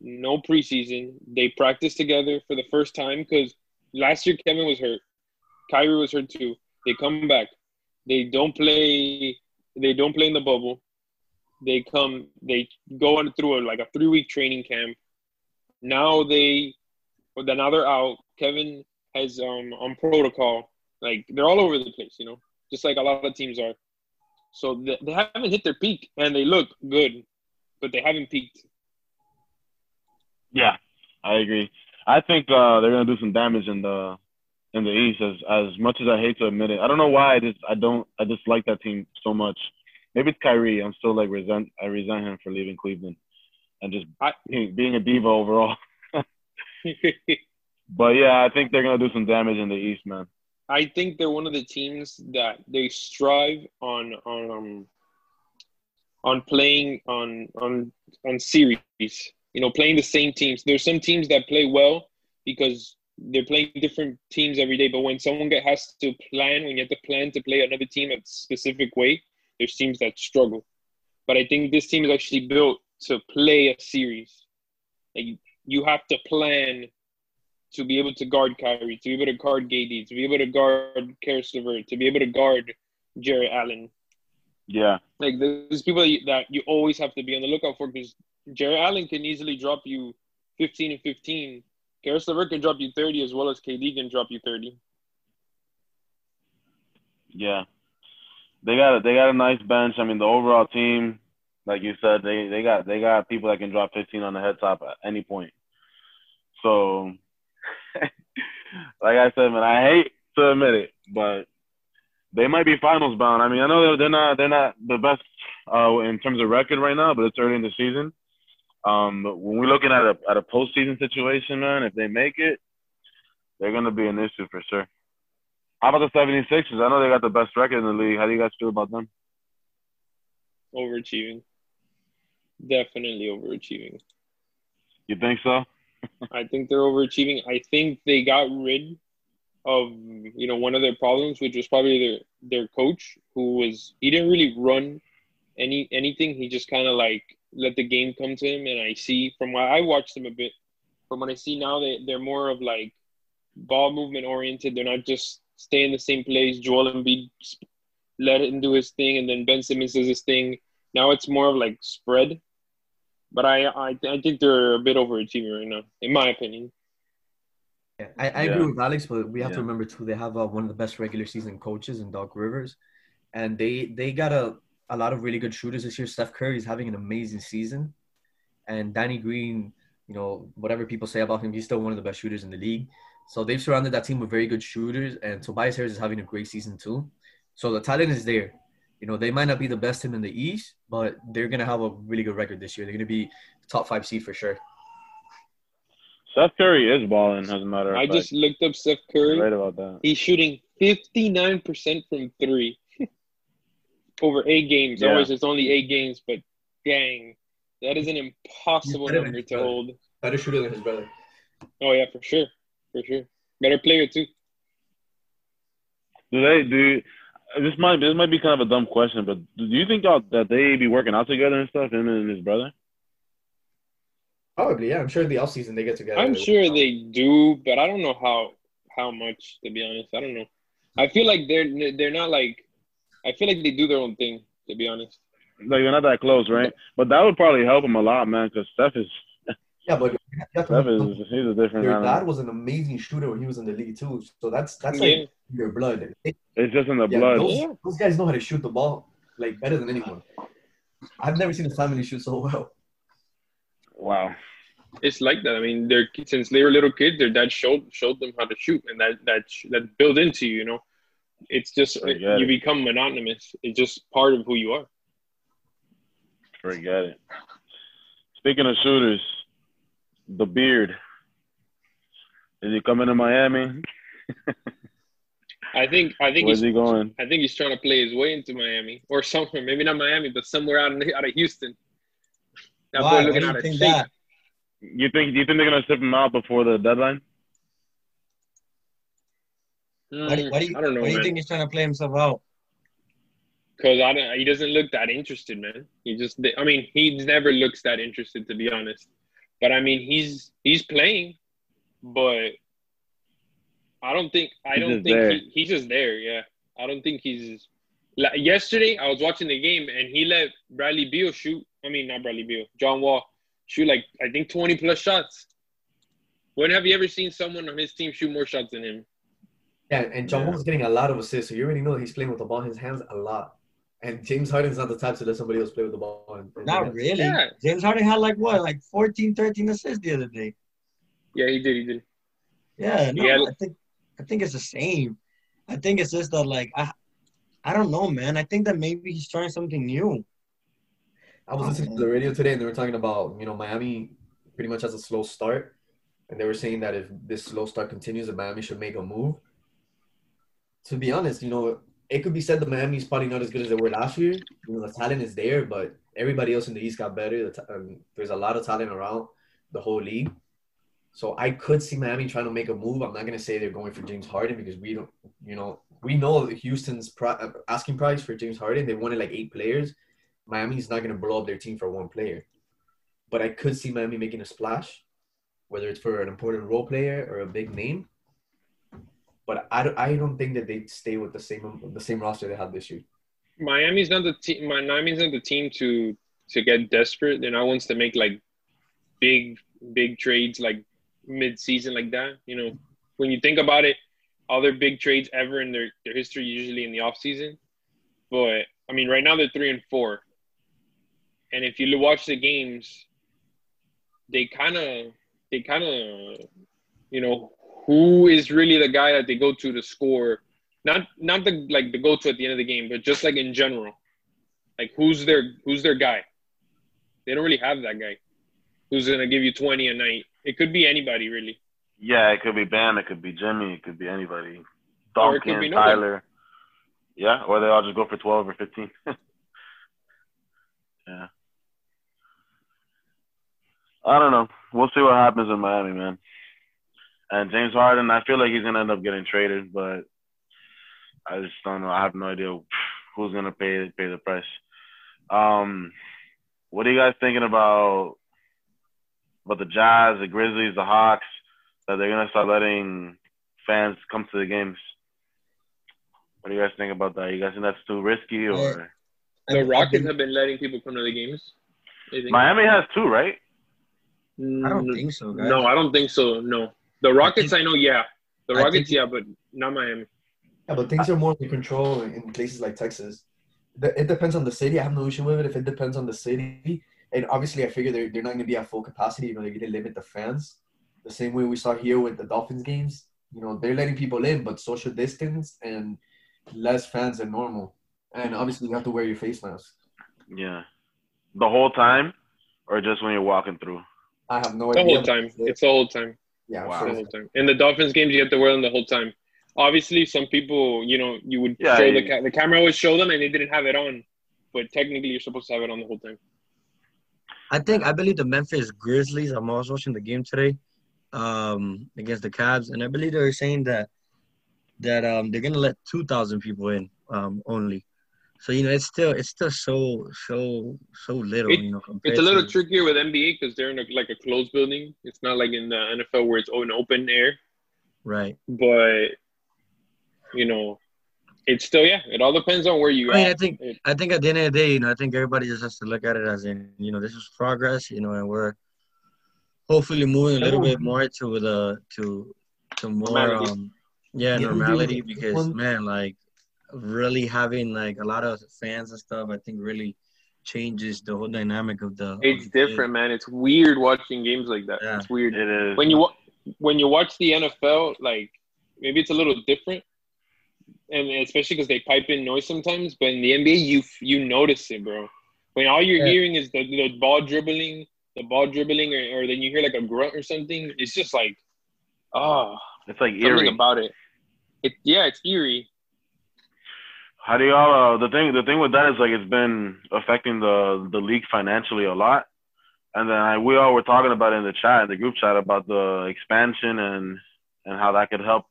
[SPEAKER 3] no preseason. They practiced together for the first time because last year Kevin was hurt. Kyrie was hurt too. They come back. They don't play. They don't play in the bubble. They come, they go on through a, like a three week training camp. Now they, well, now they're out. Kevin has um on protocol. Like they're all over the place, you know, just like a lot of teams are. So they, they haven't hit their peak, and they look good, but they haven't peaked.
[SPEAKER 2] Yeah, I agree. I think uh, they're gonna do some damage in the in the East. As as much as I hate to admit it, I don't know why. I just I don't I just like that team so much. Maybe it's Kyrie. I'm still like resent I resent him for leaving Cleveland and just
[SPEAKER 3] I-
[SPEAKER 2] being, being a diva overall. But yeah, I think they're gonna do some damage in the East, man.
[SPEAKER 3] I think they're one of the teams that they strive on on um, on playing on on on series. You know, playing the same teams. There's some teams that play well because they're playing different teams every day. But when someone get, has to plan, when you have to plan to play another team a specific way, there's teams that struggle. But I think this team is actually built to play a series. Like you have to plan to be able to guard Kyrie, to be able to guard KD, to be able to guard Caris LeVert, to be able to guard Jarrett Allen.
[SPEAKER 2] Yeah,
[SPEAKER 3] Like there's people that you always have to be on the lookout for because Jarrett Allen can easily drop you 15 and 15. Caris LeVert can drop you 30 as well as KD can drop you 30.
[SPEAKER 2] yeah. They got they got a nice bench. I mean, the overall team, like you said, they they got they got people that can drop 15 on the head top at any point. So, like I said, man, I hate to admit it, but they might be finals bound. I mean, I know they're, they're not they're not the best uh, in terms of record right now, but it's early in the season. Um, when we're looking at a at a postseason situation, man, if they make it, they're gonna be an issue for sure. How about the 76ers? I know they got the best record in the league. How do you guys feel about them?
[SPEAKER 3] Overachieving. Definitely overachieving.
[SPEAKER 2] You think so?
[SPEAKER 3] I think they're overachieving. I think they got rid of you know one of their problems, which was probably their their coach, who was he didn't really run any anything. He just kind of like let the game come to him. And I see from what I watched them a bit, from what I see now, they they're more of like ball movement oriented. They're not just stay in the same place. Joel Embiid let him do his thing, and then Ben Simmons does his thing. Now it's more of like spread. But I I, I think they're a bit overachieving right now, in my opinion.
[SPEAKER 4] Yeah, I, I
[SPEAKER 2] Yeah.
[SPEAKER 4] agree with Alex, but we have
[SPEAKER 2] Yeah.
[SPEAKER 4] to remember too they have uh, one of the best regular season coaches in Doc Rivers, and they they got a, a lot of really good shooters this year. Seth Curry is having an amazing season, and Danny Green, you know whatever people say about him, he's still one of the best shooters in the league. So they've surrounded that team with very good shooters, and Tobias Harris is having a great season too. So the talent is there. You know they might not be the best team in the East, but they're gonna have a really good record this year. They're gonna be top five seed for sure.
[SPEAKER 2] Seth Curry is balling, as a matter of
[SPEAKER 3] I
[SPEAKER 2] fact.
[SPEAKER 3] just looked up Steph
[SPEAKER 2] You're
[SPEAKER 3] Curry.
[SPEAKER 2] right about that.
[SPEAKER 3] He's shooting 59% from three over eight games.
[SPEAKER 2] Yeah.
[SPEAKER 3] Always it's only eight games, but dang, that is an impossible number to
[SPEAKER 4] brother.
[SPEAKER 3] hold.
[SPEAKER 4] Better shooter than his brother.
[SPEAKER 3] Oh yeah, for sure, for sure. Better player too.
[SPEAKER 2] Do they do? This might this might be kind of a dumb question, but do you think y'all, that they be working out together and stuff, him and his brother?
[SPEAKER 4] Probably, yeah. I'm sure in the offseason they get together.
[SPEAKER 3] I'm sure they do, but I don't know how how much. To be honest, I don't know. I feel like they're they're not like. I feel like they do their own thing. To be honest.
[SPEAKER 2] Like they're not that close, right? But that would probably help him a lot, man, because Steph is
[SPEAKER 4] Yeah, but you have to
[SPEAKER 2] Steph is he's a different
[SPEAKER 4] their dad was an amazing shooter when he was in the league too. So that's that's
[SPEAKER 3] Yeah.
[SPEAKER 4] like your blood.
[SPEAKER 2] It's just in the
[SPEAKER 4] Yeah,
[SPEAKER 2] blood.
[SPEAKER 4] those,
[SPEAKER 3] Yeah.
[SPEAKER 4] those guys know how to shoot the ball like better than anyone. I've never seen a family shoot so well.
[SPEAKER 2] Wow.
[SPEAKER 3] It's like that. I mean, they're since they were little kids, their dad showed showed them how to shoot, and that that that built into you. You know, it's just
[SPEAKER 2] I
[SPEAKER 3] you
[SPEAKER 2] it.
[SPEAKER 3] become monotonous. It's just part of who you are.
[SPEAKER 2] Forget it. Speaking of shooters, the beard. Is he coming to Miami?
[SPEAKER 3] I think I think
[SPEAKER 2] Where's
[SPEAKER 3] he's
[SPEAKER 2] he going?
[SPEAKER 3] I think he's trying to play his way into Miami or somewhere. Maybe not Miami, but somewhere out in, out of Houston. That
[SPEAKER 5] Why?
[SPEAKER 3] boy looking
[SPEAKER 5] do you
[SPEAKER 3] out of
[SPEAKER 5] think
[SPEAKER 3] shape.
[SPEAKER 5] that?
[SPEAKER 2] You think? Do you think they're gonna ship him out before the deadline?
[SPEAKER 5] Why do, why do you,
[SPEAKER 3] Mm, I don't know,
[SPEAKER 5] why do you
[SPEAKER 3] man.
[SPEAKER 5] think he's trying to play himself out?
[SPEAKER 3] Because I don't, he doesn't look that interested, man. He just, I mean, he never looks that interested, to be honest. But I mean, he's he's playing, but I don't think I
[SPEAKER 2] He's
[SPEAKER 3] don't think he, he's just there. Yeah, I don't think he's La- yesterday, I was watching the game and he let Bradley Beal shoot. I mean, not Bradley Beal, John Wall shoot like I think twenty plus shots. When have you ever seen someone on his team shoot more shots than him?
[SPEAKER 4] Yeah, and John
[SPEAKER 2] Yeah.
[SPEAKER 4] Wall's getting a lot of assists, so you already know he's playing with the ball in his hands a lot. And James Harden's not the type to let somebody else play with the ball. in- in
[SPEAKER 5] Not really.
[SPEAKER 3] Yeah.
[SPEAKER 5] James Harden had like what, like 14, 13 assists the other day.
[SPEAKER 3] Yeah, he did. He did.
[SPEAKER 5] Yeah, no,
[SPEAKER 3] Yeah.
[SPEAKER 5] I think I think it's the same. I think it's just that like I I don't know, man. I think that maybe he's trying something new.
[SPEAKER 4] I was listening to the radio today, and they were talking about you know Miami pretty much has a slow start, and they were saying that if this slow start continues, that Miami should make a move. To be honest, you know, it could be said that Miami's probably not as good as they were last year. You know, the talent is there, but everybody else in the East got better. Um, there's a lot of talent around the whole league. So I could see Miami trying to make a move. I'm not gonna say they're going for James Harden because we don't, you know, we know Houston's uh, asking price for James Harden. They wanted like eight players. Miami's not gonna blow up their team for one player, but I could see Miami making a splash, whether it's for an important role player or a big name. But I don't, I don't think that they'd stay with the same the same roster they had this year.
[SPEAKER 3] Miami's not the team. Miami's not the team to to get desperate. They're not ones to make like big big trades like mid season like that. You know, when you think about it, other big trades ever in their their history usually in the off season. But I mean, right now they're three and four, and if you watch the games, they kind of they kind of you know who is really the guy that they go to to score not not the like the go to at the end of the game, but just like in general, like who's their who's their guy? They don't really have that guy who's gonna give you twenty a night. It could be anybody really.
[SPEAKER 2] Yeah, it could be Bam, it could be Jimmy, it could be anybody.
[SPEAKER 3] Or it could
[SPEAKER 2] Duncan,
[SPEAKER 3] be.
[SPEAKER 2] Tyler. Yeah, or they all just go for twelve or fifteen. yeah. I don't know. We'll see what happens in Miami, man. And James Harden, I feel like he's gonna end up getting traded, but I just don't know. I have no idea who's gonna pay pay the price. Um, what are you guys thinking about about the Jazz, the Grizzlies, the Hawks? That they're gonna start letting fans come to the games. What do you guys think about that? You guys think that's too risky, or
[SPEAKER 3] The Rockets have been letting people come to the games.
[SPEAKER 2] Miami has two, right?
[SPEAKER 5] I don't think so, guys.
[SPEAKER 3] No, I don't think so. No, the Rockets. I know. Yeah, the Rockets.
[SPEAKER 5] think-
[SPEAKER 3] Yeah, but not Miami.
[SPEAKER 4] Yeah, but things are more in control in places like Texas. The- It depends on the city. I have no issue with it if it depends on the city. And obviously, I figure they're, they're not going to be at full capacity. You know, they're going to limit the fans. The same way we saw here with the Dolphins games. You know, they're letting people in, but social distance and less fans than normal. And obviously, you have to wear your face mask.
[SPEAKER 2] Yeah, the whole time, or just when you're walking through.
[SPEAKER 4] I have no
[SPEAKER 3] The
[SPEAKER 4] idea.
[SPEAKER 3] The whole time. It's the whole time.
[SPEAKER 4] Yeah,
[SPEAKER 2] Wow.
[SPEAKER 3] the whole time. In the Dolphins games, you have to wear them the whole time. Obviously, some people, you know, you would
[SPEAKER 2] Yeah,
[SPEAKER 3] show
[SPEAKER 2] you-
[SPEAKER 3] the ca- the camera would show them and they didn't have it on, but technically you're supposed to have it on the whole time.
[SPEAKER 5] I think I believe the Memphis Grizzlies. I'm also watching the game today, um, against the Cavs, and I believe they were saying that that um they're gonna let two thousand people in um only. So you know it's still it's still so so so little.
[SPEAKER 3] It-
[SPEAKER 5] you know,
[SPEAKER 3] It's a little
[SPEAKER 5] to-
[SPEAKER 3] trickier with NBA because they're in a, like a closed building. It's not like in the NFL where it's an open air,
[SPEAKER 5] right.
[SPEAKER 3] but you know, it's still yeah. It all depends on where you
[SPEAKER 5] I mean, I think
[SPEAKER 3] It-
[SPEAKER 5] I think at the end of the day, you know, I think everybody just has to look at it as in, you know, this is progress, you know, and we're hopefully moving a little bit more to the to to more um yeah,
[SPEAKER 4] Yeah,
[SPEAKER 5] normality because man, like really having like a lot of fans and stuff, I think really changes the whole dynamic of the. of
[SPEAKER 3] It's
[SPEAKER 5] the game.
[SPEAKER 3] different, man. It's weird watching games like that.
[SPEAKER 5] Yeah.
[SPEAKER 3] It's weird.
[SPEAKER 2] It is.
[SPEAKER 3] when you when you watch the NFL, like maybe it's a little different, and especially because they pipe in noise sometimes. But in the NBA, you you notice it, bro. When all you're
[SPEAKER 5] Yeah.
[SPEAKER 3] hearing is the, the ball dribbling, the ball dribbling, or, or then you hear like a grunt or something. It's just like, oh,
[SPEAKER 2] it's like
[SPEAKER 3] something
[SPEAKER 2] eerie.
[SPEAKER 3] about it. It yeah, it's eerie.
[SPEAKER 2] How do y'all? Uh, the thing, the thing with that is like it's been affecting the the league financially a lot. And then I, we all were talking about it in the chat, in the group chat, about the expansion and and how that could help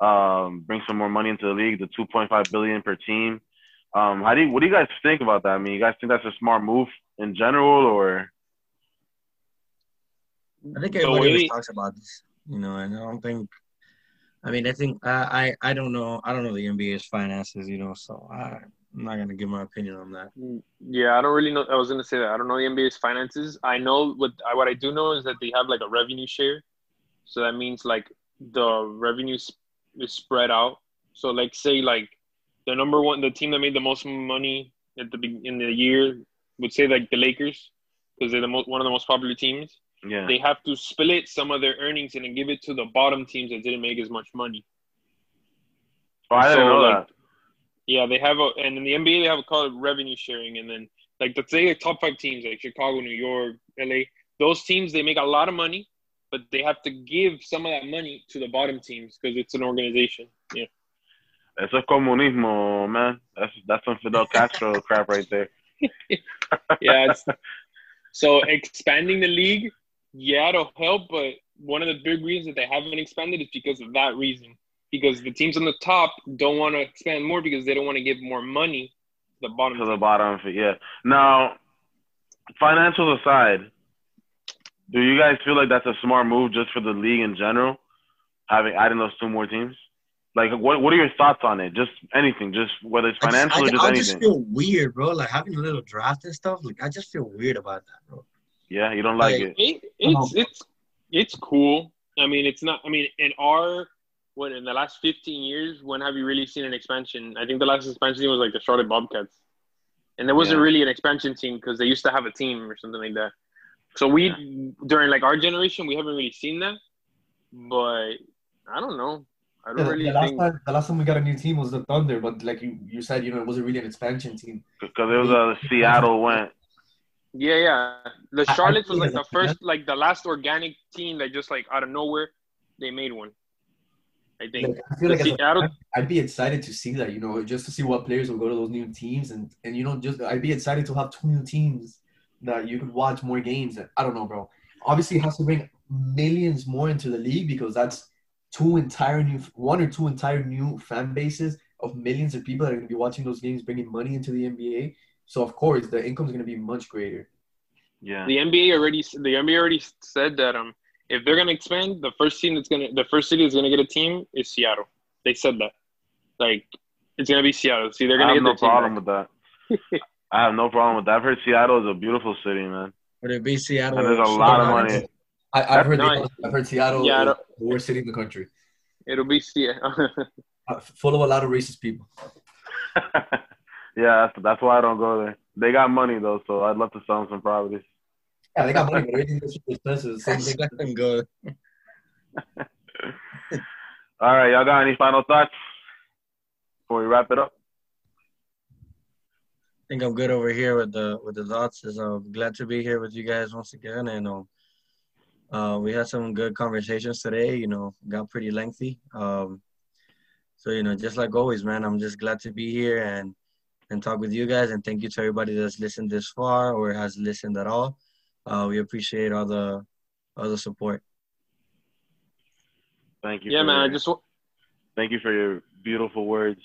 [SPEAKER 2] um, bring some more money into the league. The 2.5 billion per team. Um, how do you, what do you guys think about that? I mean, you guys think that's a smart move in general, or
[SPEAKER 5] I think everybody always
[SPEAKER 3] really-
[SPEAKER 5] talks about this, you know, and I don't think. I mean, I think I, I I don't know I don't know the NBA's finances, you know, so I I'm not gonna give my opinion on that.
[SPEAKER 3] Mm, yeah, I don't really know. I was gonna say that I don't know the NBA's finances. I know what I, what I do know is that they have like a revenue share, so that means like the revenue is spread out. So like say like the number one, the team that made the most money at the in the year would say like the Lakers because they're the most one of the most popular teams.
[SPEAKER 2] Yeah.
[SPEAKER 3] They have to split some of their earnings and then give it to the bottom teams that didn't make as much money.
[SPEAKER 2] oh, I didn't
[SPEAKER 3] so,
[SPEAKER 2] know
[SPEAKER 3] like,
[SPEAKER 2] that.
[SPEAKER 3] Yeah, they have a, and in the NBA they have a called revenue sharing, and then like the say top five teams like Chicago, New York, LA, those teams they make a lot of money, but they have to give some of that money to the bottom teams because it's an organization. Yeah.
[SPEAKER 2] Eso es comunismo, man. That's that's some Fidel Castro crap right there.
[SPEAKER 3] Yeah. It's, so expanding the league, yeah, it'll help, but one of the big reasons that they haven't expanded is because of that reason. Because the teams on the top don't want to expand more because they don't want to give more money to the bottom.
[SPEAKER 2] to the bottom. Yeah. Now, financials aside, do you guys feel like that's a smart move just for the league in general, having adding those two more teams? Like, what what are your thoughts on it? Just anything, just whether it's
[SPEAKER 5] I just-
[SPEAKER 2] financial
[SPEAKER 5] I,
[SPEAKER 2] or just
[SPEAKER 5] I
[SPEAKER 2] anything.
[SPEAKER 5] just feel weird, bro. Like having a little draft and stuff. Like I just feel weird about that, bro.
[SPEAKER 2] yeah, you don't like
[SPEAKER 5] Like-
[SPEAKER 2] it.
[SPEAKER 3] It, it's it's it's cool. I mean, it's not. I mean, in our what in the last fifteen years, when have you really seen an expansion? I think the last expansion was like the Charlotte Bobcats, and there wasn't
[SPEAKER 2] Yeah.
[SPEAKER 3] really an expansion team because they used to have a team or something like that. So we during like our generation, we haven't really seen that. But I don't know. I don't
[SPEAKER 4] Yeah,
[SPEAKER 3] really
[SPEAKER 4] the last
[SPEAKER 3] think.
[SPEAKER 4] time, the last time we got a new team was the Thunder, but like you, you said, you know, it wasn't really an expansion team.
[SPEAKER 2] Because it was a Seattle went.
[SPEAKER 3] Yeah, yeah. The Charlotte was like the first, like the last organic team that just like out of nowhere, they made one. I think.
[SPEAKER 4] Like, I feel like
[SPEAKER 3] The Seattle-
[SPEAKER 4] I'd be excited to see that, you know, just to see what players will go to those new teams, and and you know, just I'd be excited to have two new teams that you could watch more games. And I don't know, bro. Obviously, it has to bring millions more into the league because that's two entire new, one or two entire new fan bases of millions of people that are going to be watching those games, bringing money into the NBA. So of course, the income is going to be much greater.
[SPEAKER 2] Yeah.
[SPEAKER 3] The NBA already the NBA already said that um if they're gonna expand, the first team that's gonna the first city that's gonna get a team is Seattle. They said that. Like it's gonna be Seattle. See, they're gonna
[SPEAKER 2] have
[SPEAKER 3] get
[SPEAKER 2] no
[SPEAKER 3] the
[SPEAKER 2] problem
[SPEAKER 3] back.
[SPEAKER 2] with that. I have no problem with that. I've heard Seattle is a beautiful city, man.
[SPEAKER 5] Would it be Seattle?
[SPEAKER 2] And there's a lot of money.
[SPEAKER 4] I, I've heard
[SPEAKER 3] No,
[SPEAKER 4] they- I've heard Seattle
[SPEAKER 3] Yeah,
[SPEAKER 4] is
[SPEAKER 3] don't-
[SPEAKER 4] the worst city in the country,
[SPEAKER 3] It'll be Seattle.
[SPEAKER 4] uh, full of a lot of racist people.
[SPEAKER 2] yeah, that's that's why I don't go there. They got money though, so I'd love to sell them some properties.
[SPEAKER 4] Yeah, they got money, but everything is expensive. Same
[SPEAKER 5] Let's
[SPEAKER 4] thing.
[SPEAKER 5] let them go.
[SPEAKER 2] All right, y'all got any final thoughts before we wrap it up?
[SPEAKER 5] I think I'm good over here with the with the thoughts. Is I'm glad to be here with you guys once again, and um, uh, we had some good conversations today. You know, got pretty lengthy. Um, so you know, just like always, man, I'm just glad to be here and and talk with you guys. And thank you to everybody that's listened this far or has listened at all. Uh, we appreciate all the all the support.
[SPEAKER 2] Thank you.
[SPEAKER 3] yeah,
[SPEAKER 2] for,
[SPEAKER 3] man. I just wa-
[SPEAKER 2] thank you for your beautiful words,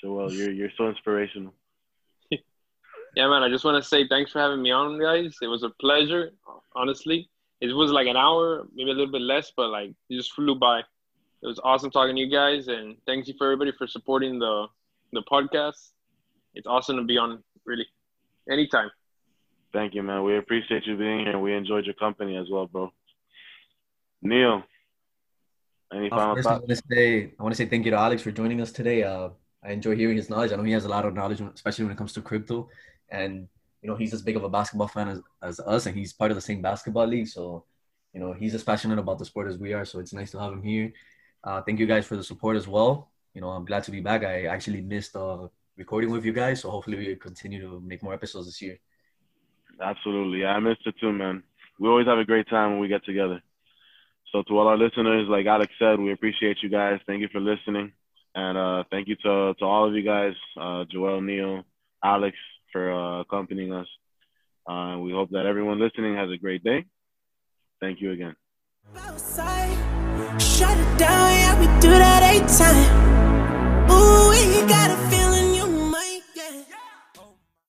[SPEAKER 2] Joel. You're you're so inspirational.
[SPEAKER 3] yeah, man. I just want to say thanks for having me on, guys. It was a pleasure. Honestly, it was like an hour, maybe a little bit less, but like it just flew by. It was awesome talking to you guys, and thank you for everybody for supporting the the podcast. It's awesome to be on. Really, anytime.
[SPEAKER 2] Thank you, man. We appreciate you being here. We enjoyed your company as well, bro. Neil, any
[SPEAKER 4] Uh,
[SPEAKER 2] final
[SPEAKER 4] first, I
[SPEAKER 2] thoughts?
[SPEAKER 4] want to say I want to say thank you to Alex for joining us today. Uh, I enjoy hearing his knowledge. I know he has a lot of knowledge, especially when it comes to crypto. And you know, he's as big of a basketball fan as, as us, and he's part of the same basketball league. So, you know, he's as passionate about the sport as we are. So it's nice to have him here. Uh, thank you guys for the support as well. You know, I'm glad to be back. I actually missed uh, recording with you guys, so hopefully we continue to make more episodes this year.
[SPEAKER 2] Absolutely. I missed it too, man. We always have a great time when we get together. So to all our listeners, like Alex said, we appreciate you guys. Thank you for listening. And uh, thank you to, to all of you guys, uh, Joel, Neil, Alex, for uh, accompanying us. Uh, we hope that everyone listening has a great day. Thank you again.
[SPEAKER 1] Outside, shut it down, yeah, we do that eight time.